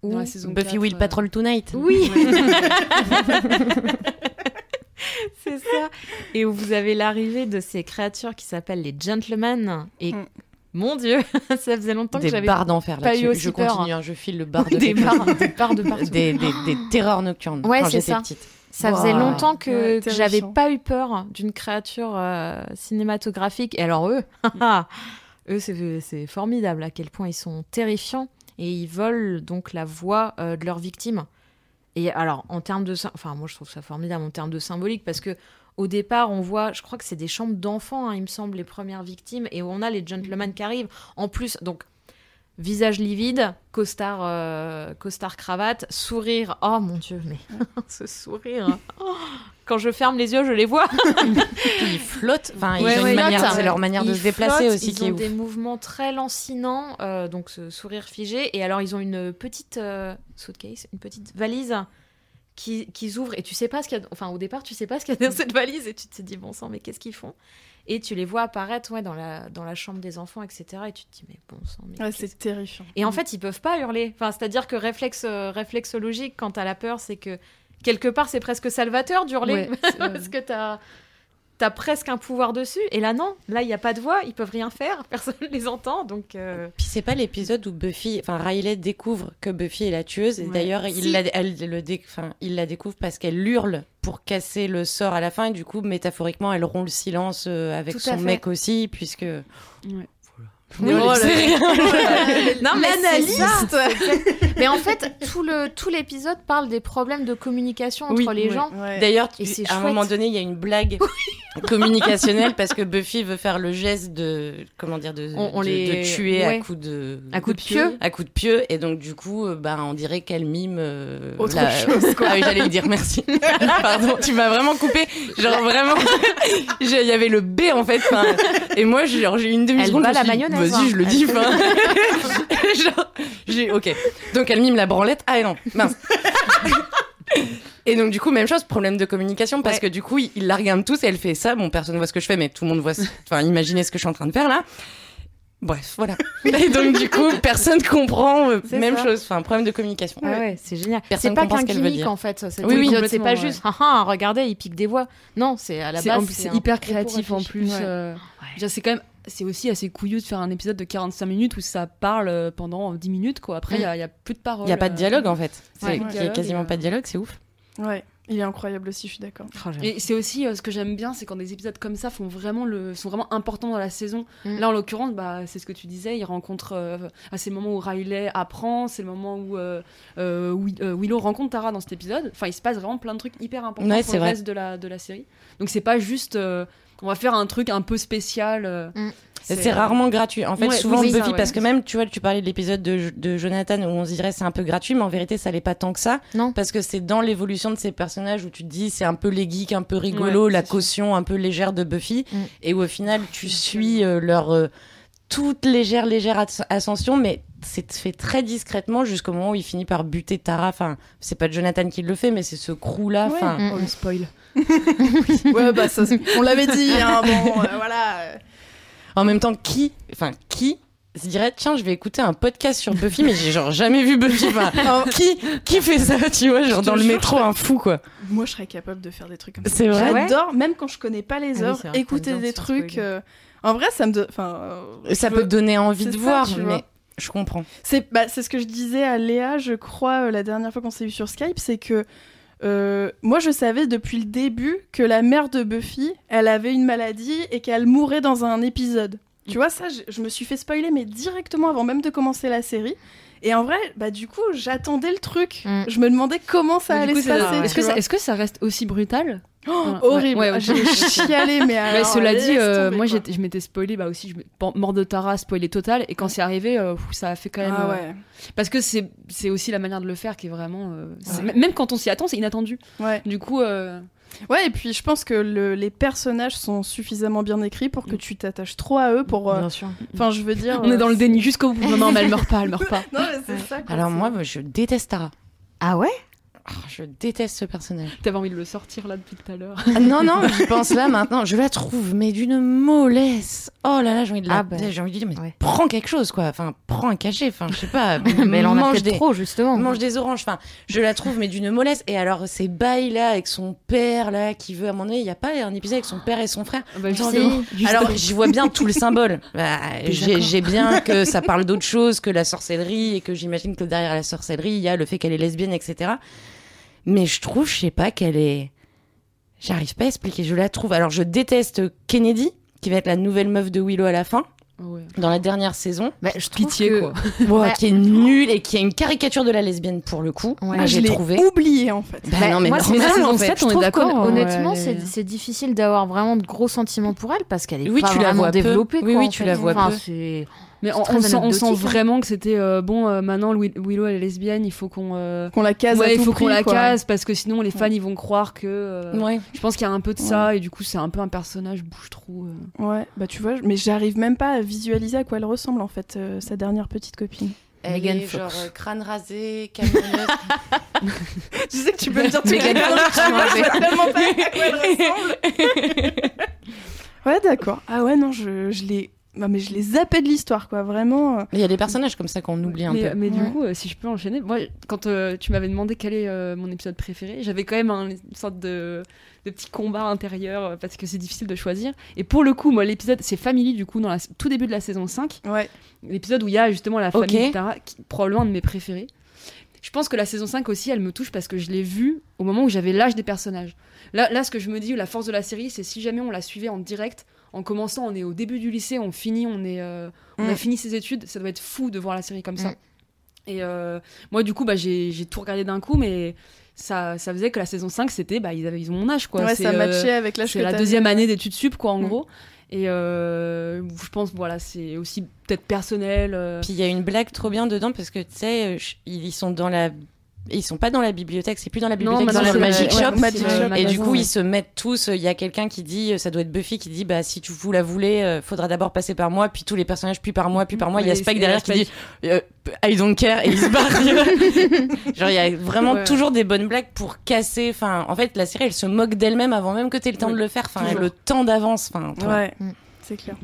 Dans Où- la saison Buffy 4, Will euh, Patrol Tonight. Oui, [laughs] c'est ça. Et où vous avez l'arrivée de ces créatures qui s'appellent les gentlemen. Et Mm. Mon Dieu, [laughs] ça faisait longtemps que Des j'avais barres d'enfer aussi Je peur. continue, hein, je file le [laughs] bar de des barres, des barres de partout. des, des, des terreurs nocturnes Ouais, quand c'est j'étais ça. petite. Ça faisait longtemps que, Ouais, que j'avais pas eu peur d'une créature euh, cinématographique. Et alors eux, [laughs] eux c'est c'est formidable à quel point ils sont terrifiants et ils volent donc la voix euh, de leurs victimes. Et alors en termes de, enfin moi je trouve ça formidable en termes de symbolique parce que au départ on voit, je crois que c'est des chambres d'enfants, hein, il me semble les premières victimes et on a les gentlemen qui arrivent. En plus donc visage livide, costard, euh, costard cravate, sourire. Oh mon dieu, mais [laughs] ce sourire. Oh, [laughs] Quand je ferme les yeux, je les vois. [laughs] Ils flottent. Enfin, Ouais, ouais, manière, c'est leur manière de Ils se déplacer flottent, aussi Ils qui est ont ouf. des mouvements très lancinants, euh, donc ce sourire figé. Et alors, ils ont une petite euh, suitcase, une petite valise qui- qu'ils ouvrent. Et tu sais pas ce qu'il y a. Enfin, au départ, tu sais pas ce qu'il y a dans cette valise. Et tu te dis, bon sang, mais qu'est-ce qu'ils font? Et tu les vois apparaître ouais, dans, la, dans la chambre des enfants, etc. Et tu te dis, mais bon sang, mais. Ouais, c'est terrifiant. et en fait, ils peuvent pas hurler. Enfin, c'est-à-dire que réflexe, euh, réflexe logique, quand t'as la peur, c'est que quelque part, c'est presque salvateur d'hurler. Ouais, [laughs] Parce que t'as as presque un pouvoir dessus. Et là, non. Là, il n'y a pas de voix. Ils peuvent rien faire. [laughs] Personne ne les entend. Donc, euh, Puis c'est pas l'épisode où Buffy, enfin Riley découvre que Buffy est la tueuse. Et Ouais. d'ailleurs, il, Si. la, elle le dé- enfin, il la découvre parce qu'elle hurle pour casser le sort à la fin. Et du coup, métaphoriquement, elle rompt le silence euh, avec son fait. mec aussi, puisque. Ouais. Oui, Oh [laughs] Non, mais L'analyste Mais en fait, tout le tout l'épisode parle des problèmes de communication entre Oui, les ouais. gens. Ouais. D'ailleurs, Et tu- c'est à un moment donné, il y a une blague communicationnelle parce que Buffy veut faire le geste de comment dire de, On- on de, les- de tuer ouais. à coup de À coup de pieu. à coup de pieu. Et donc du coup euh, bah on dirait qu'elle mime euh, Autre la- chose, quoi. [laughs] ah oui j'allais lui dire merci. [laughs] Pardon tu m'as vraiment coupé. Genre vraiment [laughs] il y avait le B en fait et moi j'ai genre j'ai une demi Elle seconde va je me la mayonnaise, vas-y hein. je le dis enfin. Genre j'ai ok. Donc elle mime la branlette. Ah non mince [laughs] et donc du coup même chose problème de communication parce Ouais. que du coup il, il la regarde tous et elle fait ça bon personne voit ce que je fais mais tout le monde voit ce- enfin imaginez ce que je suis en train de faire là bref voilà [laughs] et donc du coup personne comprend euh, même ça. chose enfin problème de communication Ah ouais, c'est génial. Personne C'est pas comprend qu'un ce qu'elle veut gimmick dire. en fait. Oui, oui, c'est pas juste, ah ah, regardez, il pique des voix. Non, c'est à la base. c'est hyper créatif en plus. Ouais. euh, C'est quand même, c'est aussi assez couillu de faire un épisode de 45 minutes où ça parle euh, pendant 10 minutes quoi. Après, il y, a- il y a plus de paroles. il y a pas de euh, dialogue en fait Ouais. il y a quasiment euh, pas de dialogue c'est ouf Ouais, il est incroyable aussi, je suis d'accord. Oh. Et c'est aussi euh, ce que j'aime bien, c'est quand des épisodes comme ça font vraiment le, sont vraiment importants dans la saison. Mm. Là, en l'occurrence, bah, c'est ce que tu disais, il rencontre, euh, à c'est le moment où Riley apprend, c'est le moment où euh, euh, Wi- Willow rencontre Tara dans cet épisode. Enfin, il se passe vraiment plein de trucs hyper importants Ouais, pour le vrai. reste de la, de la série. Donc c'est pas juste, euh, on va faire un truc un peu spécial. euh, Mm. C'est rarement gratuit. En fait, Ouais, souvent oui, Buffy, ça, ouais. parce que même, tu vois, tu parlais de l'épisode de, de Jonathan où on se dirait c'est un peu gratuit, mais en vérité, ça l'est pas tant que ça. Non. Parce que c'est dans l'évolution de ces personnages où tu te dis c'est un peu les geeks, un peu rigolo, Ouais, la sûr. caution un peu légère de Buffy, Mm. et où au final, tu suis euh, leur euh, toute légère, légère as- ascension, mais c'est fait très discrètement jusqu'au moment où il finit par buter Tara. Enfin, c'est pas Jonathan qui le fait, mais c'est ce crew-là. Ouais. Enfin, Mm. Oh, le spoil. [laughs] Ouais, bah ça, on l'avait dit, hein, bon, euh, voilà. En même temps, qui, enfin, qui se dirait, tiens, je vais écouter un podcast sur Buffy, mais j'ai genre jamais vu Buffy. Enfin, [laughs] qui, qui fait ça, tu vois, genre dans le jure, métro, un fou, quoi. moi, je serais capable de faire des trucs comme ça. C'est vrai? J'adore, même quand je connais pas les Ah oui, heures, c'est vrai que écouter des trucs. euh, En vrai, ça me. donne- Enfin, euh, Ça peut te donner envie de ça, voir, mais je comprends. C'est bah, c'est ce que je disais à Léa, je crois, euh, la dernière fois qu'on s'est vu sur Skype, c'est que euh, moi je savais depuis le début que la mère de Buffy, elle avait une maladie et qu'elle mourrait dans un épisode. Tu vois, ça, je, je me suis fait spoiler, mais directement avant même de commencer la série. Et en vrai, bah du coup, j'attendais le truc. Mm. Je me demandais comment ça Mais allait coup, se passer. Que, est-ce que ça reste aussi brutal Oh, horrible. ouais, ouais. J'ai [laughs] chialé, mais Mais cela dit, euh, tomber, moi je m'étais spoilé bah aussi, je mort de Tara, spoilé total, et quand c'est arrivé, euh, ça a fait quand même. Ah euh, ouais. Parce que c'est c'est aussi la manière de le faire qui est vraiment. euh, c'est- Ouais. Même quand on s'y attend, c'est inattendu. Ouais. Du coup, euh, Ouais, et puis je pense que le- les personnages sont suffisamment bien écrits pour que Mm. tu t'attaches trop à eux pour. euh, Bien sûr. Enfin, je veux dire. on est dans le déni jusqu'au bout. Non, non, mais elle meurt pas, elle meurt [laughs] pas. Non, mais c'est ça. quoi, Alors c'est- moi, je déteste Tara. Ah ouais? Oh, je déteste ce personnage. T'avais envie de le sortir là depuis tout à l'heure. Ah, non, non, j'y pense là maintenant. Je la trouve, mais d'une mollesse. Oh là là, j'ai envie de la... Ah bah, j'ai envie de dire, mais ouais. prends quelque chose, quoi. Enfin, prends un cachet. Enfin, je sais pas. [laughs] Mais elle en a mange des... trop, justement. mange des oranges. Enfin, je la trouve, mais d'une mollesse. Et alors, ces bails là, avec son père là, qui veut, à un moment donné, il n'y a pas un épisode avec son père et son frère? Bah, Genre, justement, Alors, j'y vois bien tout le symbole. [laughs] Bah, j'ai bien que ça parle d'autre chose que la sorcellerie et que j'imagine que derrière la sorcellerie, il y a le fait qu'elle est lesbienne, etc. Mais je trouve, je sais pas, qu'elle est. J'arrive pas à expliquer. Je la trouve. Alors, je déteste Kennedy, qui va être la nouvelle meuf de Willow à la fin, Ouais. dans la dernière saison. Bah, je Pitié, que- quoi. [laughs] Ouais, Ouais. qui est nulle et qui a une caricature de la lesbienne pour le coup. Ah, j'ai trouvé. oublié en fait. Bah, Bah, non, mais moi, en fait. Je on est d'accord, hein, honnêtement, est- c'est difficile d'avoir vraiment de gros sentiments pour elle parce qu'elle est Oui, pas tu la vois développée. Oui, quoi, oui, tu fait. la vois Enfin, peu. Mais on, sent, on sent hein. vraiment que c'était euh, bon. euh, maintenant, Wi- Willow elle est lesbienne, il faut qu'on. euh, Qu'on la case à Ouais, il tout faut qu'on la quoi. case parce que sinon les fans ils vont croire que. euh, Ouais. Je pense qu'il y a un peu de ça et du coup c'est un peu un personnage bouche-trou. euh. Ouais, bah tu vois, mais j'arrive même pas à visualiser à quoi elle ressemble en fait, euh, sa dernière petite copine. Elle Megan est Fox. genre euh, crâne rasé, camionneuse. [laughs] Tu sais que tu peux me dire [laughs] toutes Megan Fox, je tellement pas à quoi elle [laughs] ressemble. ouais, d'accord. Ah ouais, non, je, je l'ai. Non, mais je les zappais de l'histoire, quoi, vraiment. euh. Il y a des personnages comme ça qu'on oublie un mais peu. mais du coup, euh, si je peux enchaîner, moi quand euh, tu m'avais demandé quel est euh, mon épisode préféré, j'avais quand même un- une sorte de, de petit combat intérieur parce que c'est difficile de choisir. Et pour le coup, moi l'épisode c'est Family du coup dans la tout début de la saison 5. Ouais. l'épisode où il y a justement la famille, Ok. etc., qui est probablement un de mes préférés. Je pense que la saison 5 aussi, elle me touche parce que je l'ai vue au moment où j'avais l'âge des personnages. Là, là, ce que je me dis, la force de la série, c'est si jamais on la suivait en direct, en commençant, on est au début du lycée, on finit, on, est, euh, on a Mm. fini ses études, ça doit être fou de voir la série comme ça. Mm. Et euh, moi, du coup, bah, j'ai tout regardé d'un coup, mais ça, ça faisait que la saison 5, c'était, bah, ils, avaient, ils ont mon âge, quoi. ouais, C'est, ça euh, matchait avec l'âge c'est la deuxième année d'études sup, quoi, en Mm. gros. Et euh, je pense, voilà, c'est aussi peut-être personnel. euh, Puis il y a une blague trop bien dedans parce que tu sais, ils sont dans la. Ils sont pas dans la bibliothèque, c'est plus dans la bibliothèque, c'est dans le Magic ouais, Shop. Magic. Et du coup, ouais. ils se mettent tous. Il y a quelqu'un qui dit, euh, ça doit être Buffy qui dit, bah si tu vous la voulez, euh, faudra d'abord passer par moi, puis tous les personnages, puis par moi, puis par moi. Il y a Spike derrière qui dit, euh, I don't care, et il se barre. [laughs] Genre, il y a vraiment toujours des bonnes blagues pour casser. Enfin, en fait, la série, elle se moque d'elle-même avant même que tu aies le temps de le faire. Enfin, elle le temps d'avance. Enfin. Ouais, Mm. c'est clair.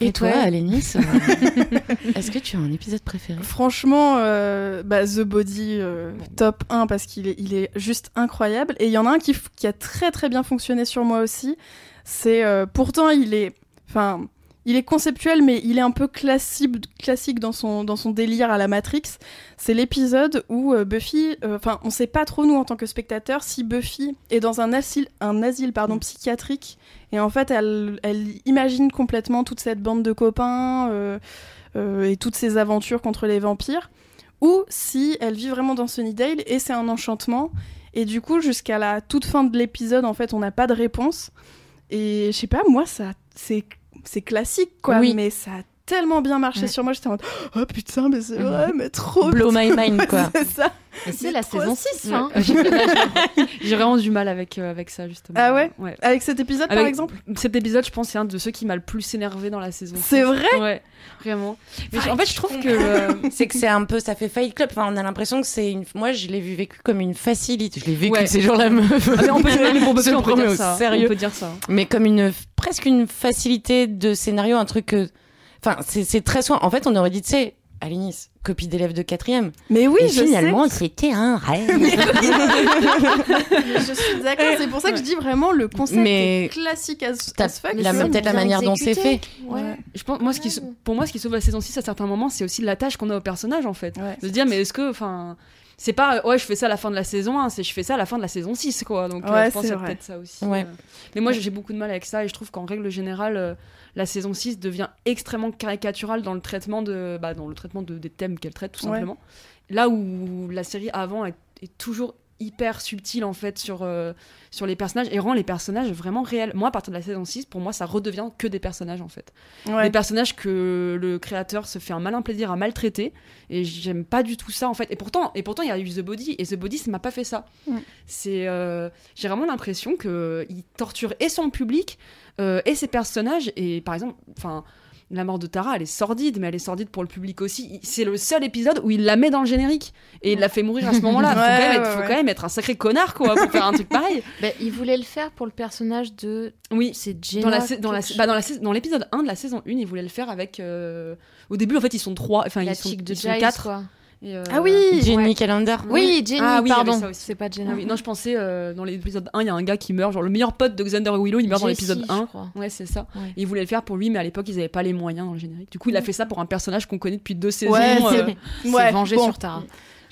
Et Et toi, toi Alénis, euh, [laughs] est-ce que tu as un épisode préféré? Franchement, euh, bah, The Body, euh, top 1 parce qu'il est, il est juste incroyable. Et il y en a un qui, a très très bien fonctionné sur moi aussi. C'est euh, pourtant il est, enfin, il est conceptuel, mais il est un peu classique, dans son délire à la Matrix. C'est l'épisode où euh, Buffy, euh, enfin, on sait pas trop nous en tant que spectateurs si Buffy est dans un asile, un asile pardon psychiatrique. Et en fait, elle, imagine complètement toute cette bande de copains. euh, euh, et toutes ses aventures contre les vampires, ou si elle vit vraiment dans Sunnydale et c'est un enchantement. Et du coup, jusqu'à la toute fin de l'épisode, en fait, on n'a pas de réponse. Et je sais pas, moi, ça, c'est, c'est classique, quoi, Oui. mais ça a tellement bien marché Ouais. sur moi. J'étais en mode, oh putain, mais c'est vrai, mais trop Blow bien. my mind, quoi. [laughs] c'est ça. Et c'est la saison stylé. 6, hein. Ouais, [laughs] j'ai- vraiment du mal avec, euh, avec ça, justement. Ah ouais Ouais. Avec cet épisode, par exemple Cet épisode, je pense, c'est un de ceux qui m'a le plus énervé dans la saison. C'est vrai Ouais, vraiment. Mais en fait, je trouve que. euh, [laughs] c'est que c'est un peu, ça fait Fight Club. Enfin, on a l'impression que c'est une. Moi, je l'ai vu vécu comme une facilité. Je l'ai vécu. Ouais. C'est genre la meuf. ah, mais on peut, Se on dire ça. sérieux. On peut dire ça. mais comme une presque une facilité de scénario, un truc que. Enfin, c'est très soin. En fait, on aurait dit, tu sais, Alinis, copie d'élève de quatrième. Mais oui, et je finalement, c'était un rêve. [laughs] je suis d'accord. C'est pour ça que je dis vraiment le concept Mais est classique as, as fuck. la- peut-être la manière dont c'est fait. Ouais. Je pense, moi, ce qui, Ouais. pour moi, ce qui sauve la saison 6 à certains moments, c'est aussi l'attache qu'on a au personnage, en fait. Ouais. De se dire, mais est-ce que. Enfin. C'est pas, euh, ouais, je fais ça à la fin de la saison 1, c'est je fais ça à la fin de la saison 6, quoi. Donc, euh, Ouais, je pense peut-être ça aussi. Ouais. euh. Mais moi, j'ai beaucoup de mal avec ça et je trouve qu'en règle générale, euh, la saison 6 devient extrêmement caricaturale dans le traitement, de, bah, dans le traitement de, des thèmes qu'elle traite, tout Ouais. simplement. Là où la série avant est, est toujours hyper subtile, en fait, sur, euh, sur les personnages et rend les personnages vraiment réels. Moi, à partir de la saison 6, pour moi, ça redevient que des personnages, en fait. Ouais. Des personnages que le créateur se fait un malin plaisir à maltraiter et j'aime pas du tout ça en fait et pourtant et pourtant il y a eu The Body et The Body ça m'a pas fait ça Mm. c'est euh, j'ai vraiment l'impression que il torture et son public euh, et ses personnages et par exemple enfin la mort de Tara, elle est sordide, mais elle est sordide pour le public aussi. Il- C'est le seul épisode où il la met dans le générique et il la fait mourir à ce moment-là. [laughs] Faut, Ouais, quand, même être, ouais, faut ouais. quand même être un sacré connard, quoi, pour faire un truc pareil. [laughs] Bah, il voulait le faire pour le personnage de. Oui. C'est Jenna. Dans la dans bah, dans la dans l'épisode 1 de la saison 1, ils voulaient le faire avec euh, au début en fait, ils sont trois, enfin la ils sont, de ils sont quatre. quoi. Et, euh, Ah oui Jenny Ouais. Calendar. Oui, Jenny, Ah oui, il pardon. aussi. C'est pas Jenna. Ah oui, non, je pensais euh, dans l'épisode 1, il y a un gars qui meurt, genre le meilleur pote de Xander Willow, il meurt dans l'épisode je 1. crois. Ouais, c'est ça. Ouais. Et ils voulaient le faire pour lui, mais à l'époque, ils avaient pas les moyens dans le générique. Du coup, il a fait ça pour un personnage qu'on connaît depuis deux saisons. Ouais, c'est- euh, C'est Ouais, vengé bon. sur Tara.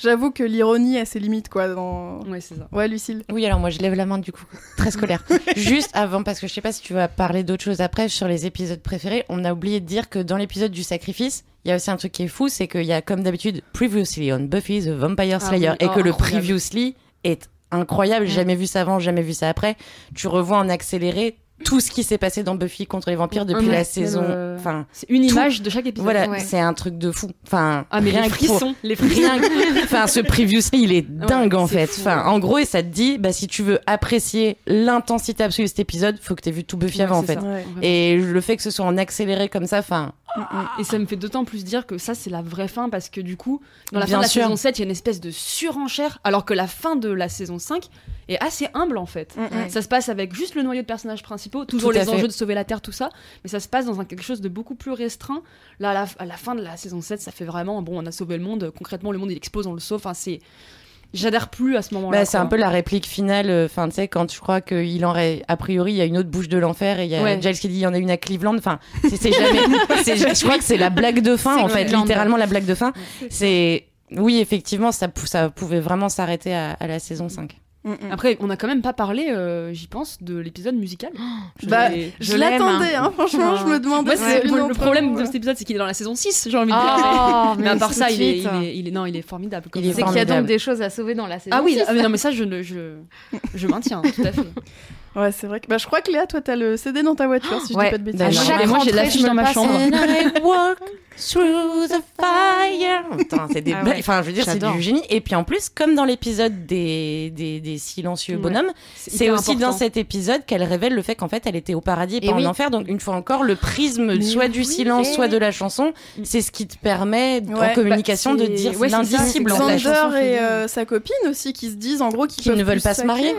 J'avoue que l'ironie a ses limites, quoi. Dans... Ouais, c'est ça. Ouais, Lucille. Oui, alors moi je lève la main du coup, très scolaire. [laughs] Juste avant, parce que je sais pas si tu vas parler d'autre chose après sur les épisodes préférés, on a oublié de dire que dans l'épisode du sacrifice, il y a aussi un truc qui est fou, c'est qu'il y a comme d'habitude Previously on Buffy the Vampire Ah Slayer oui, et oh, que le incroyable. Previously est incroyable, j'ai jamais vu ça avant, jamais vu ça après. Tu revois en accéléré tout ce qui s'est passé dans Buffy contre les vampires depuis Ouais, la saison. le- Enfin, C'est une Tout- image de chaque épisode. voilà, Ouais. c'est un truc de fou. Enfin, Ah, mais rien les que pour- frissons, les frissons. Rien Enfin, ce previously, il est dingue en fait. fou, enfin, ouais. en gros, et ça te dit, bah, si tu veux apprécier l'intensité absolue de cet épisode, faut que t'aies vu tout Buffy avant en fait. Et le fait que ce soit en accéléré comme ça, enfin, Et ça me fait d'autant plus dire que ça, c'est la vraie fin parce que du coup, dans la Bien fin de la sûr. saison 7, il y a une espèce de surenchère, alors que la fin de la saison 5 est assez humble en fait. Mm, mm. Ça se passe avec juste le noyau de personnages principaux, toujours les fait. enjeux de sauver la Terre, tout ça, mais ça se passe dans un, quelque chose de beaucoup plus restreint. Là, à la, à la fin de la saison 7, ça fait vraiment, bon, on a sauvé le monde, concrètement, le monde il explose, on le sauve, enfin, c'est. J'adhère plus à ce moment-là. bah, c'est un peu la réplique finale. euh, Enfin, tu sais, quand je crois qu'il en aurait, a priori, il y a une autre bouche de l'enfer et il y a Ouais. Giles qui dit il y en a une à Cleveland. Enfin, c'est jamais. [laughs] je crois que c'est la blague de fin en fait, littéralement la blague de fin. C'est oui, effectivement, ça pouvait vraiment s'arrêter à, à la saison 5. Mm, mm. Après, on n'a quand même pas parlé, euh, j'y pense, de l'épisode musical. [gasps] Je Bah, Je l'attendais, hein. franchement, je me demandais le, problème de cet épisode, c'est qu'il est dans la saison 6, j'ai envie de dire. Oh, [laughs] mais à part ça, il est, il, est, il est- non, il est formidable. C'est qu'il y a donc des choses à sauver dans la saison. Ah oui, 6. ah, mais non, mais ça, je, ne- je, je maintiens, tout à fait. [laughs] Ouais, c'est vrai que. Bah, je crois que Léa, toi, t'as le CD dans ta voiture, si je Ouais. dis pas de bêtises. À moi, chaque j'ai- moi, j'ai rentrée, l'affiche dans ma chambre. [laughs] through the fire. [laughs] Putain, c'est des Ah ouais. Enfin, je veux dire, c'est du génie. Et puis en plus, comme dans l'épisode des, des, des silencieux Ouais. bonhommes, c'est aussi important. dans cet épisode qu'elle révèle le fait qu'en fait, elle était au paradis et Et pas oui. en enfer. Donc, une fois encore, le prisme Mais soit du oui, silence, et soit oui. de la chanson, c'est ce qui te permet, Ouais, en bah, communication, de c'est- dire l'indicible, en Xander et euh, sa copine aussi qui se disent en gros qu'ils Qui peuvent ne veulent pas se marier.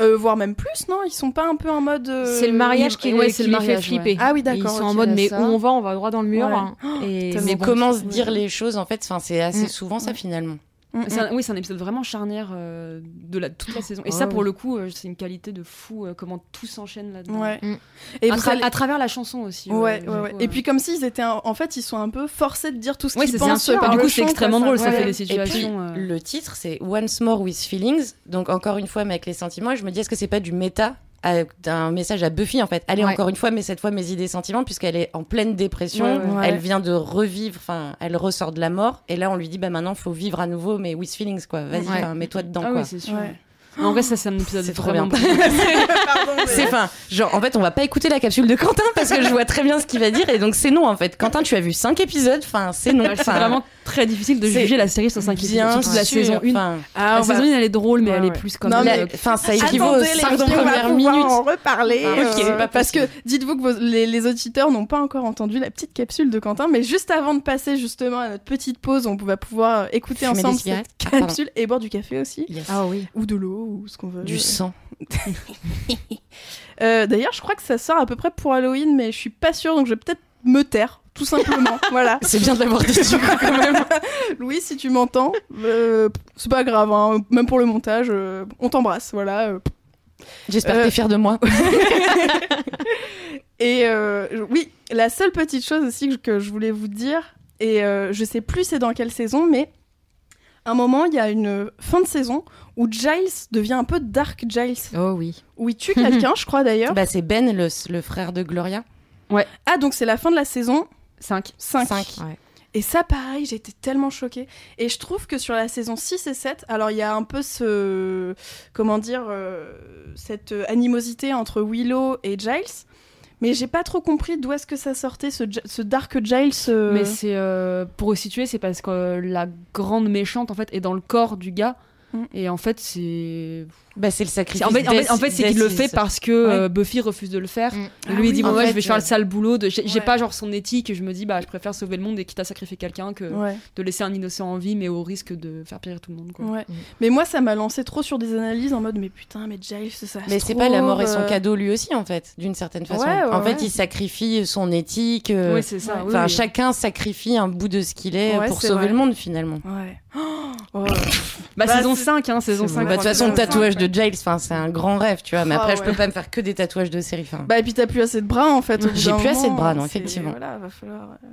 Euh, voire même plus, non? Ils sont pas un peu en mode. euh, C'est le mariage qui, qui le les fait flipper. Ah oui, Ils d'accord. sont ok. en mode, mais ça. où on va? On va droit dans le mur. Hein. Et Mais bon. comment se dire les choses, en fait, enfin, c'est assez Mm. souvent ça, finalement. Mm, C'est mm. un- oui, c'est un épisode vraiment charnière euh, de la, toute la saison. Et ça, pour ouais. le coup, euh, c'est une qualité de fou, euh, comment tout s'enchaîne là-dedans. Ouais. Et à, vous tra- allez- à travers la chanson aussi. Ouais, du ouais, ouais. coup, Et puis comme s'ils étaient, un- en fait, ils sont un peu forcés de dire tout ce Ouais, qu'ils pensent sûr. par Du coup, c'est extrêmement drôle, ça fait des Et puis, situations. le titre, c'est Once More with Feelings. Donc, encore une fois, mais avec les sentiments. Et je me dis, est-ce que c'est pas du méta à- d'un message à Buffy, en fait Allez, Ouais. encore une fois, mais cette fois, mes idées sentiments, puisqu'elle est en pleine dépression. Ouais, ouais. Ouais. Elle vient de revivre, enfin, elle ressort de la mort. Et là, on lui dit, bah maintenant, faut vivre à nouveau, mais with feelings, quoi. Vas-y, mets-toi dedans, Ah quoi. oui, c'est sûr. Ouais. En vrai, ça, c'est un épisode C'est trop bien. [laughs] mais- C'est fin. Genre, en fait, on va pas écouter la capsule de Quentin parce que je vois très bien ce qu'il va dire. Et donc, c'est non, en fait. Quentin, tu as vu cinq épisodes. Enfin, c'est non. Ouais, C'est vraiment très difficile de juger la série sur 5 épisodes. Surtout la sûr. saison 1. Enfin, Ah, La va- saison 1, elle est drôle, mais Ouais, elle est plus comme Non, mais- la- enfin, ça équivaut aux Attendez, les cinq filles, on va premières pouvoir minutes. en reparler. Ah, euh, parce que dites-vous que vos- les, les auditeurs n'ont pas encore entendu la petite capsule de Quentin, mais juste avant de passer justement à notre petite pause, on va pouvoir écouter Fumer ensemble cette Ah, capsule et boire du café aussi, yes. Ah oui. ou de l'eau, ou ce qu'on veut. Du sang. [laughs] Euh, D'ailleurs, je crois que ça sort à peu près pour Halloween, mais je suis pas sûre, donc je vais peut-être me taire, tout simplement. [laughs] voilà. C'est bien de l'avoir dit du coup, quand même. [laughs] Louis, si tu m'entends, euh, c'est pas grave, hein, même pour le montage, euh, on t'embrasse, voilà. J'espère que t'es fier de moi. Et oui, la seule petite chose aussi que, je voulais vous dire, et je sais plus c'est dans quelle saison, mais un moment, il y a une fin de saison où Giles devient un peu Dark Giles, Oh oui. où il tue quelqu'un, je crois d'ailleurs. Bah, c'est Ben, le, le frère de Gloria. Ah, donc c'est la fin de la saison 5. 5. Cinq. Ouais. Et ça, pareil, j'étais tellement choquée. Et je trouve que sur la saison 6 et 7, alors il y a un peu ce. Comment dire euh, Cette animosité entre Willow et Giles. Mais j'ai pas trop compris d'où est-ce que ça sortait, ce, Dark Giles. euh, Mais c'est euh, pour resituer, c'est parce que la grande méchante en fait est dans le corps du gars. Mm. Et en fait, c'est Bah, c'est le sacrifice. En fait, en fait, en fait, c'est qu'il le fait parce que euh, Buffy refuse de le faire. Mm. Et Ah lui, il dit bon, fait, je vais faire euh, le sale boulot. de- J'ai Ouais. pas genre son éthique. et Je me dis, bah, je préfère sauver le monde et quitte à sacrifier quelqu'un que Ouais. de laisser un innocent en vie, mais au risque de faire périr tout le monde. Quoi. Ouais. Mm. Mais moi, ça m'a lancé trop sur des analyses en mode mais putain, mais Giles, ça. Mais c'est pas la mort et son euh, cadeau lui aussi en fait, d'une certaine façon. Ouais, ouais, en fait, il sacrifie son éthique. euh, ça. Enfin, oui. chacun sacrifie un bout de ce qu'il est Ouais, pour sauver vrai. le monde finalement. Ouais. Oh, Bah, Bah, saison c'est- 5, hein, saison c'est 5. vrai. Bah, de toute façon, le tatouage de Giles, enfin, c'est un grand rêve, tu vois. Mais Ah, après, je peux pas me faire que des tatouages de série. Enfin, Bah et puis t'as plus assez de bras en fait. J'ai plus assez de bras, non, effectivement. Voilà, va falloir euh,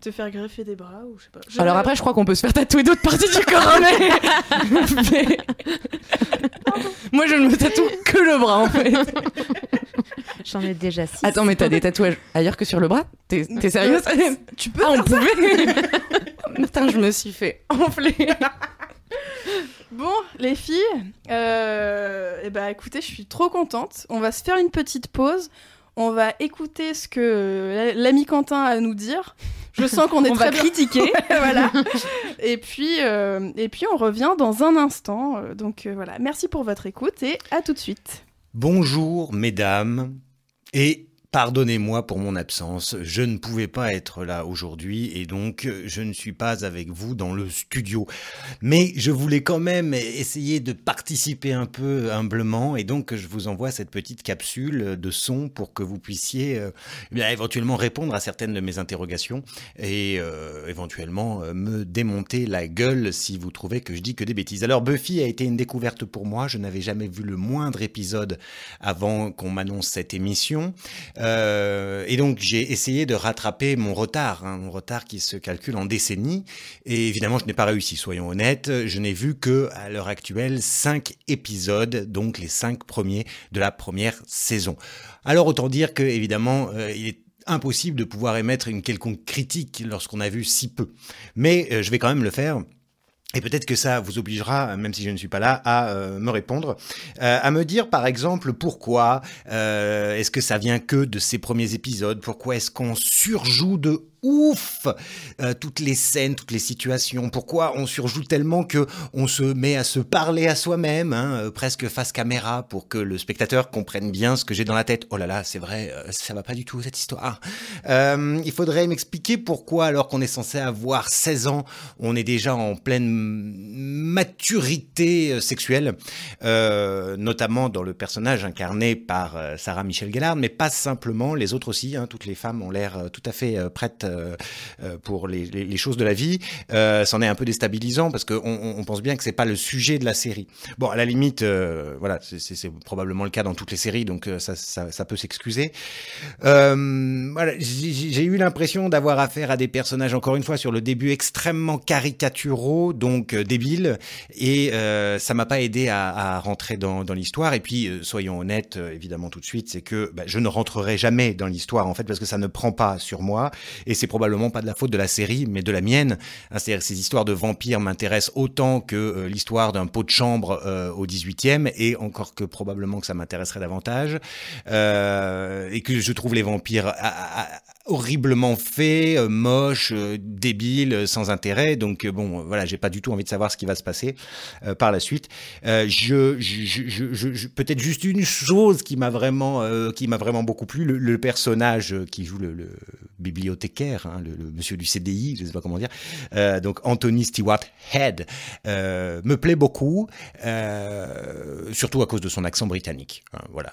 te faire greffer des bras ou je sais pas. Je- Alors après, je crois qu'on peut se faire tatouer d'autres parties du corps, mais... [laughs] mais- Moi, je ne me tatoue que le bras, en fait. J'en ai déjà six. Attends, mais t'as des tatouages ailleurs que sur le bras? T'es t'es sérieuse? Tu peux. Ah, on pouvait Putain, je me suis fait enfler. [laughs] Bon, les filles, euh, eh ben, écoutez, je suis trop contente. On va se faire une petite pause. On va écouter ce que euh, l'ami Quentin a à nous dire. Je sens qu'on [laughs] est On très va bien- critiquer. [laughs] voilà. Et puis, euh, et puis on revient dans un instant. Euh, Donc euh, voilà, merci pour votre écoute et à tout de suite. Bonjour, mesdames, et pardonnez-moi pour mon absence. Je ne pouvais pas être là aujourd'hui et donc euh, je ne suis pas avec vous dans le studio. Mais je voulais quand même essayer de participer un peu humblement et donc je vous envoie cette petite capsule de son pour que vous puissiez euh, éventuellement répondre à certaines de mes interrogations et euh, éventuellement me démonter la gueule si vous trouvez que je dis que des bêtises. Alors Buffy a été une découverte pour moi. Je n'avais jamais vu le moindre épisode avant qu'on m'annonce cette émission. Euh, et donc j'ai essayé de rattraper mon retard, hein, mon retard qui se calcule en décennies. Et évidemment, je n'ai pas réussi, soyons honnêtes. Je n'ai vu que, à l'heure actuelle, cinq épisodes, donc les cinq premiers de la première saison. Alors autant dire que, évidemment, euh, il est impossible de pouvoir émettre une quelconque critique lorsqu'on a vu si peu. Mais euh, je vais quand même le faire. Et peut-être que ça vous obligera, même si je ne suis pas là, à euh, me répondre, euh, à me dire par exemple pourquoi euh, est-ce que ça vient que de ces premiers épisodes, pourquoi est-ce qu'on surjoue de ouf euh, toutes les scènes, toutes les situations, pourquoi on surjoue tellement que on se met à se parler à soi-même, hein, euh, presque face caméra, pour que le spectateur comprenne bien ce que j'ai dans la tête. Oh là là, c'est vrai, euh, ça va pas du tout cette histoire. Il faudrait m'expliquer pourquoi, alors qu'on est censé avoir 16 ans, on est déjà en pleine maturité sexuelle, notamment dans le personnage incarné par Sarah Michelle Gellar, mais pas simplement, les autres aussi, hein, toutes les femmes ont l'air tout à fait prêtes euh, euh, pour les, choses de la vie. Euh, C'en est un peu déstabilisant parce qu'on on, pense bien que c'est pas le sujet de la série. Bon, à la limite, voilà, c'est- probablement le cas dans toutes les séries, donc ça, peut s'excuser. Voilà, j'ai eu l'impression d'avoir affaire à des personnages, encore une fois, sur le début extrêmement caricaturaux, donc débiles, et ça m'a pas aidé à, rentrer dans, l'histoire. Et puis, soyons honnêtes, évidemment tout de suite, c'est que bah, je ne rentrerai jamais dans l'histoire, en fait, parce que ça ne prend pas sur moi, c'est probablement pas de la faute de la série, mais de la mienne. Hein, ces histoires de vampires m'intéressent autant que euh, l'histoire d'un pot de chambre euh, au 18e, et encore que probablement que ça m'intéresserait davantage, euh, et que je trouve les vampires horriblement faits, euh, moches, euh, débiles, euh, sans intérêt. Donc bon, voilà, j'ai pas du tout envie de savoir ce qui va se passer par la suite. Je, peut-être juste une chose qui m'a vraiment, qui m'a vraiment beaucoup plu, le, personnage qui joue le, bibliothécaire, hein, le, monsieur du CDI, je sais pas comment dire, donc Anthony Stewart Head, me plaît beaucoup, surtout à cause de son accent britannique. hein, voilà.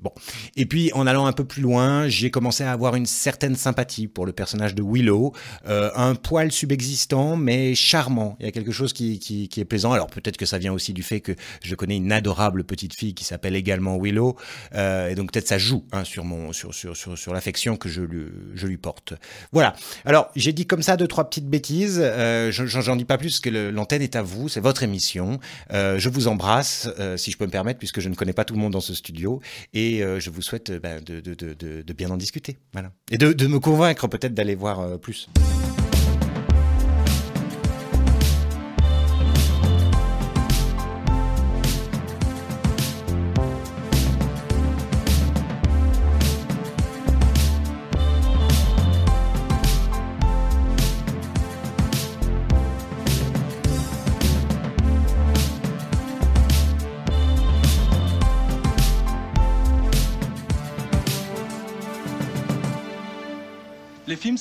bon. Et puis en allant un peu plus loin, j'ai commencé à avoir une certaine sympathie pour le personnage de Willow, euh, un poil subexistant mais charmant. Il y a quelque chose qui, qui, qui est plaisant. Alors peut-être que ça vient aussi du fait que je connais une adorable petite fille qui s'appelle également Willow, euh, et donc peut-être ça joue hein, sur mon sur sur sur, sur l'affection que je lui je lui porte. Voilà. Alors j'ai dit comme ça deux trois petites bêtises. Euh, je- J'en dis pas plus parce que l'antenne est à vous, c'est votre émission. Euh, je vous embrasse, euh, si je peux me permettre, puisque je ne connais pas tout le monde dans ce studio, et euh, je vous souhaite ben, de, de, de, de bien en discuter. Voilà. Et de, me convaincre peut-être d'aller voir euh, plus.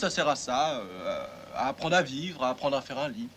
Sert à ça, euh, à apprendre à vivre, à apprendre à faire un lit.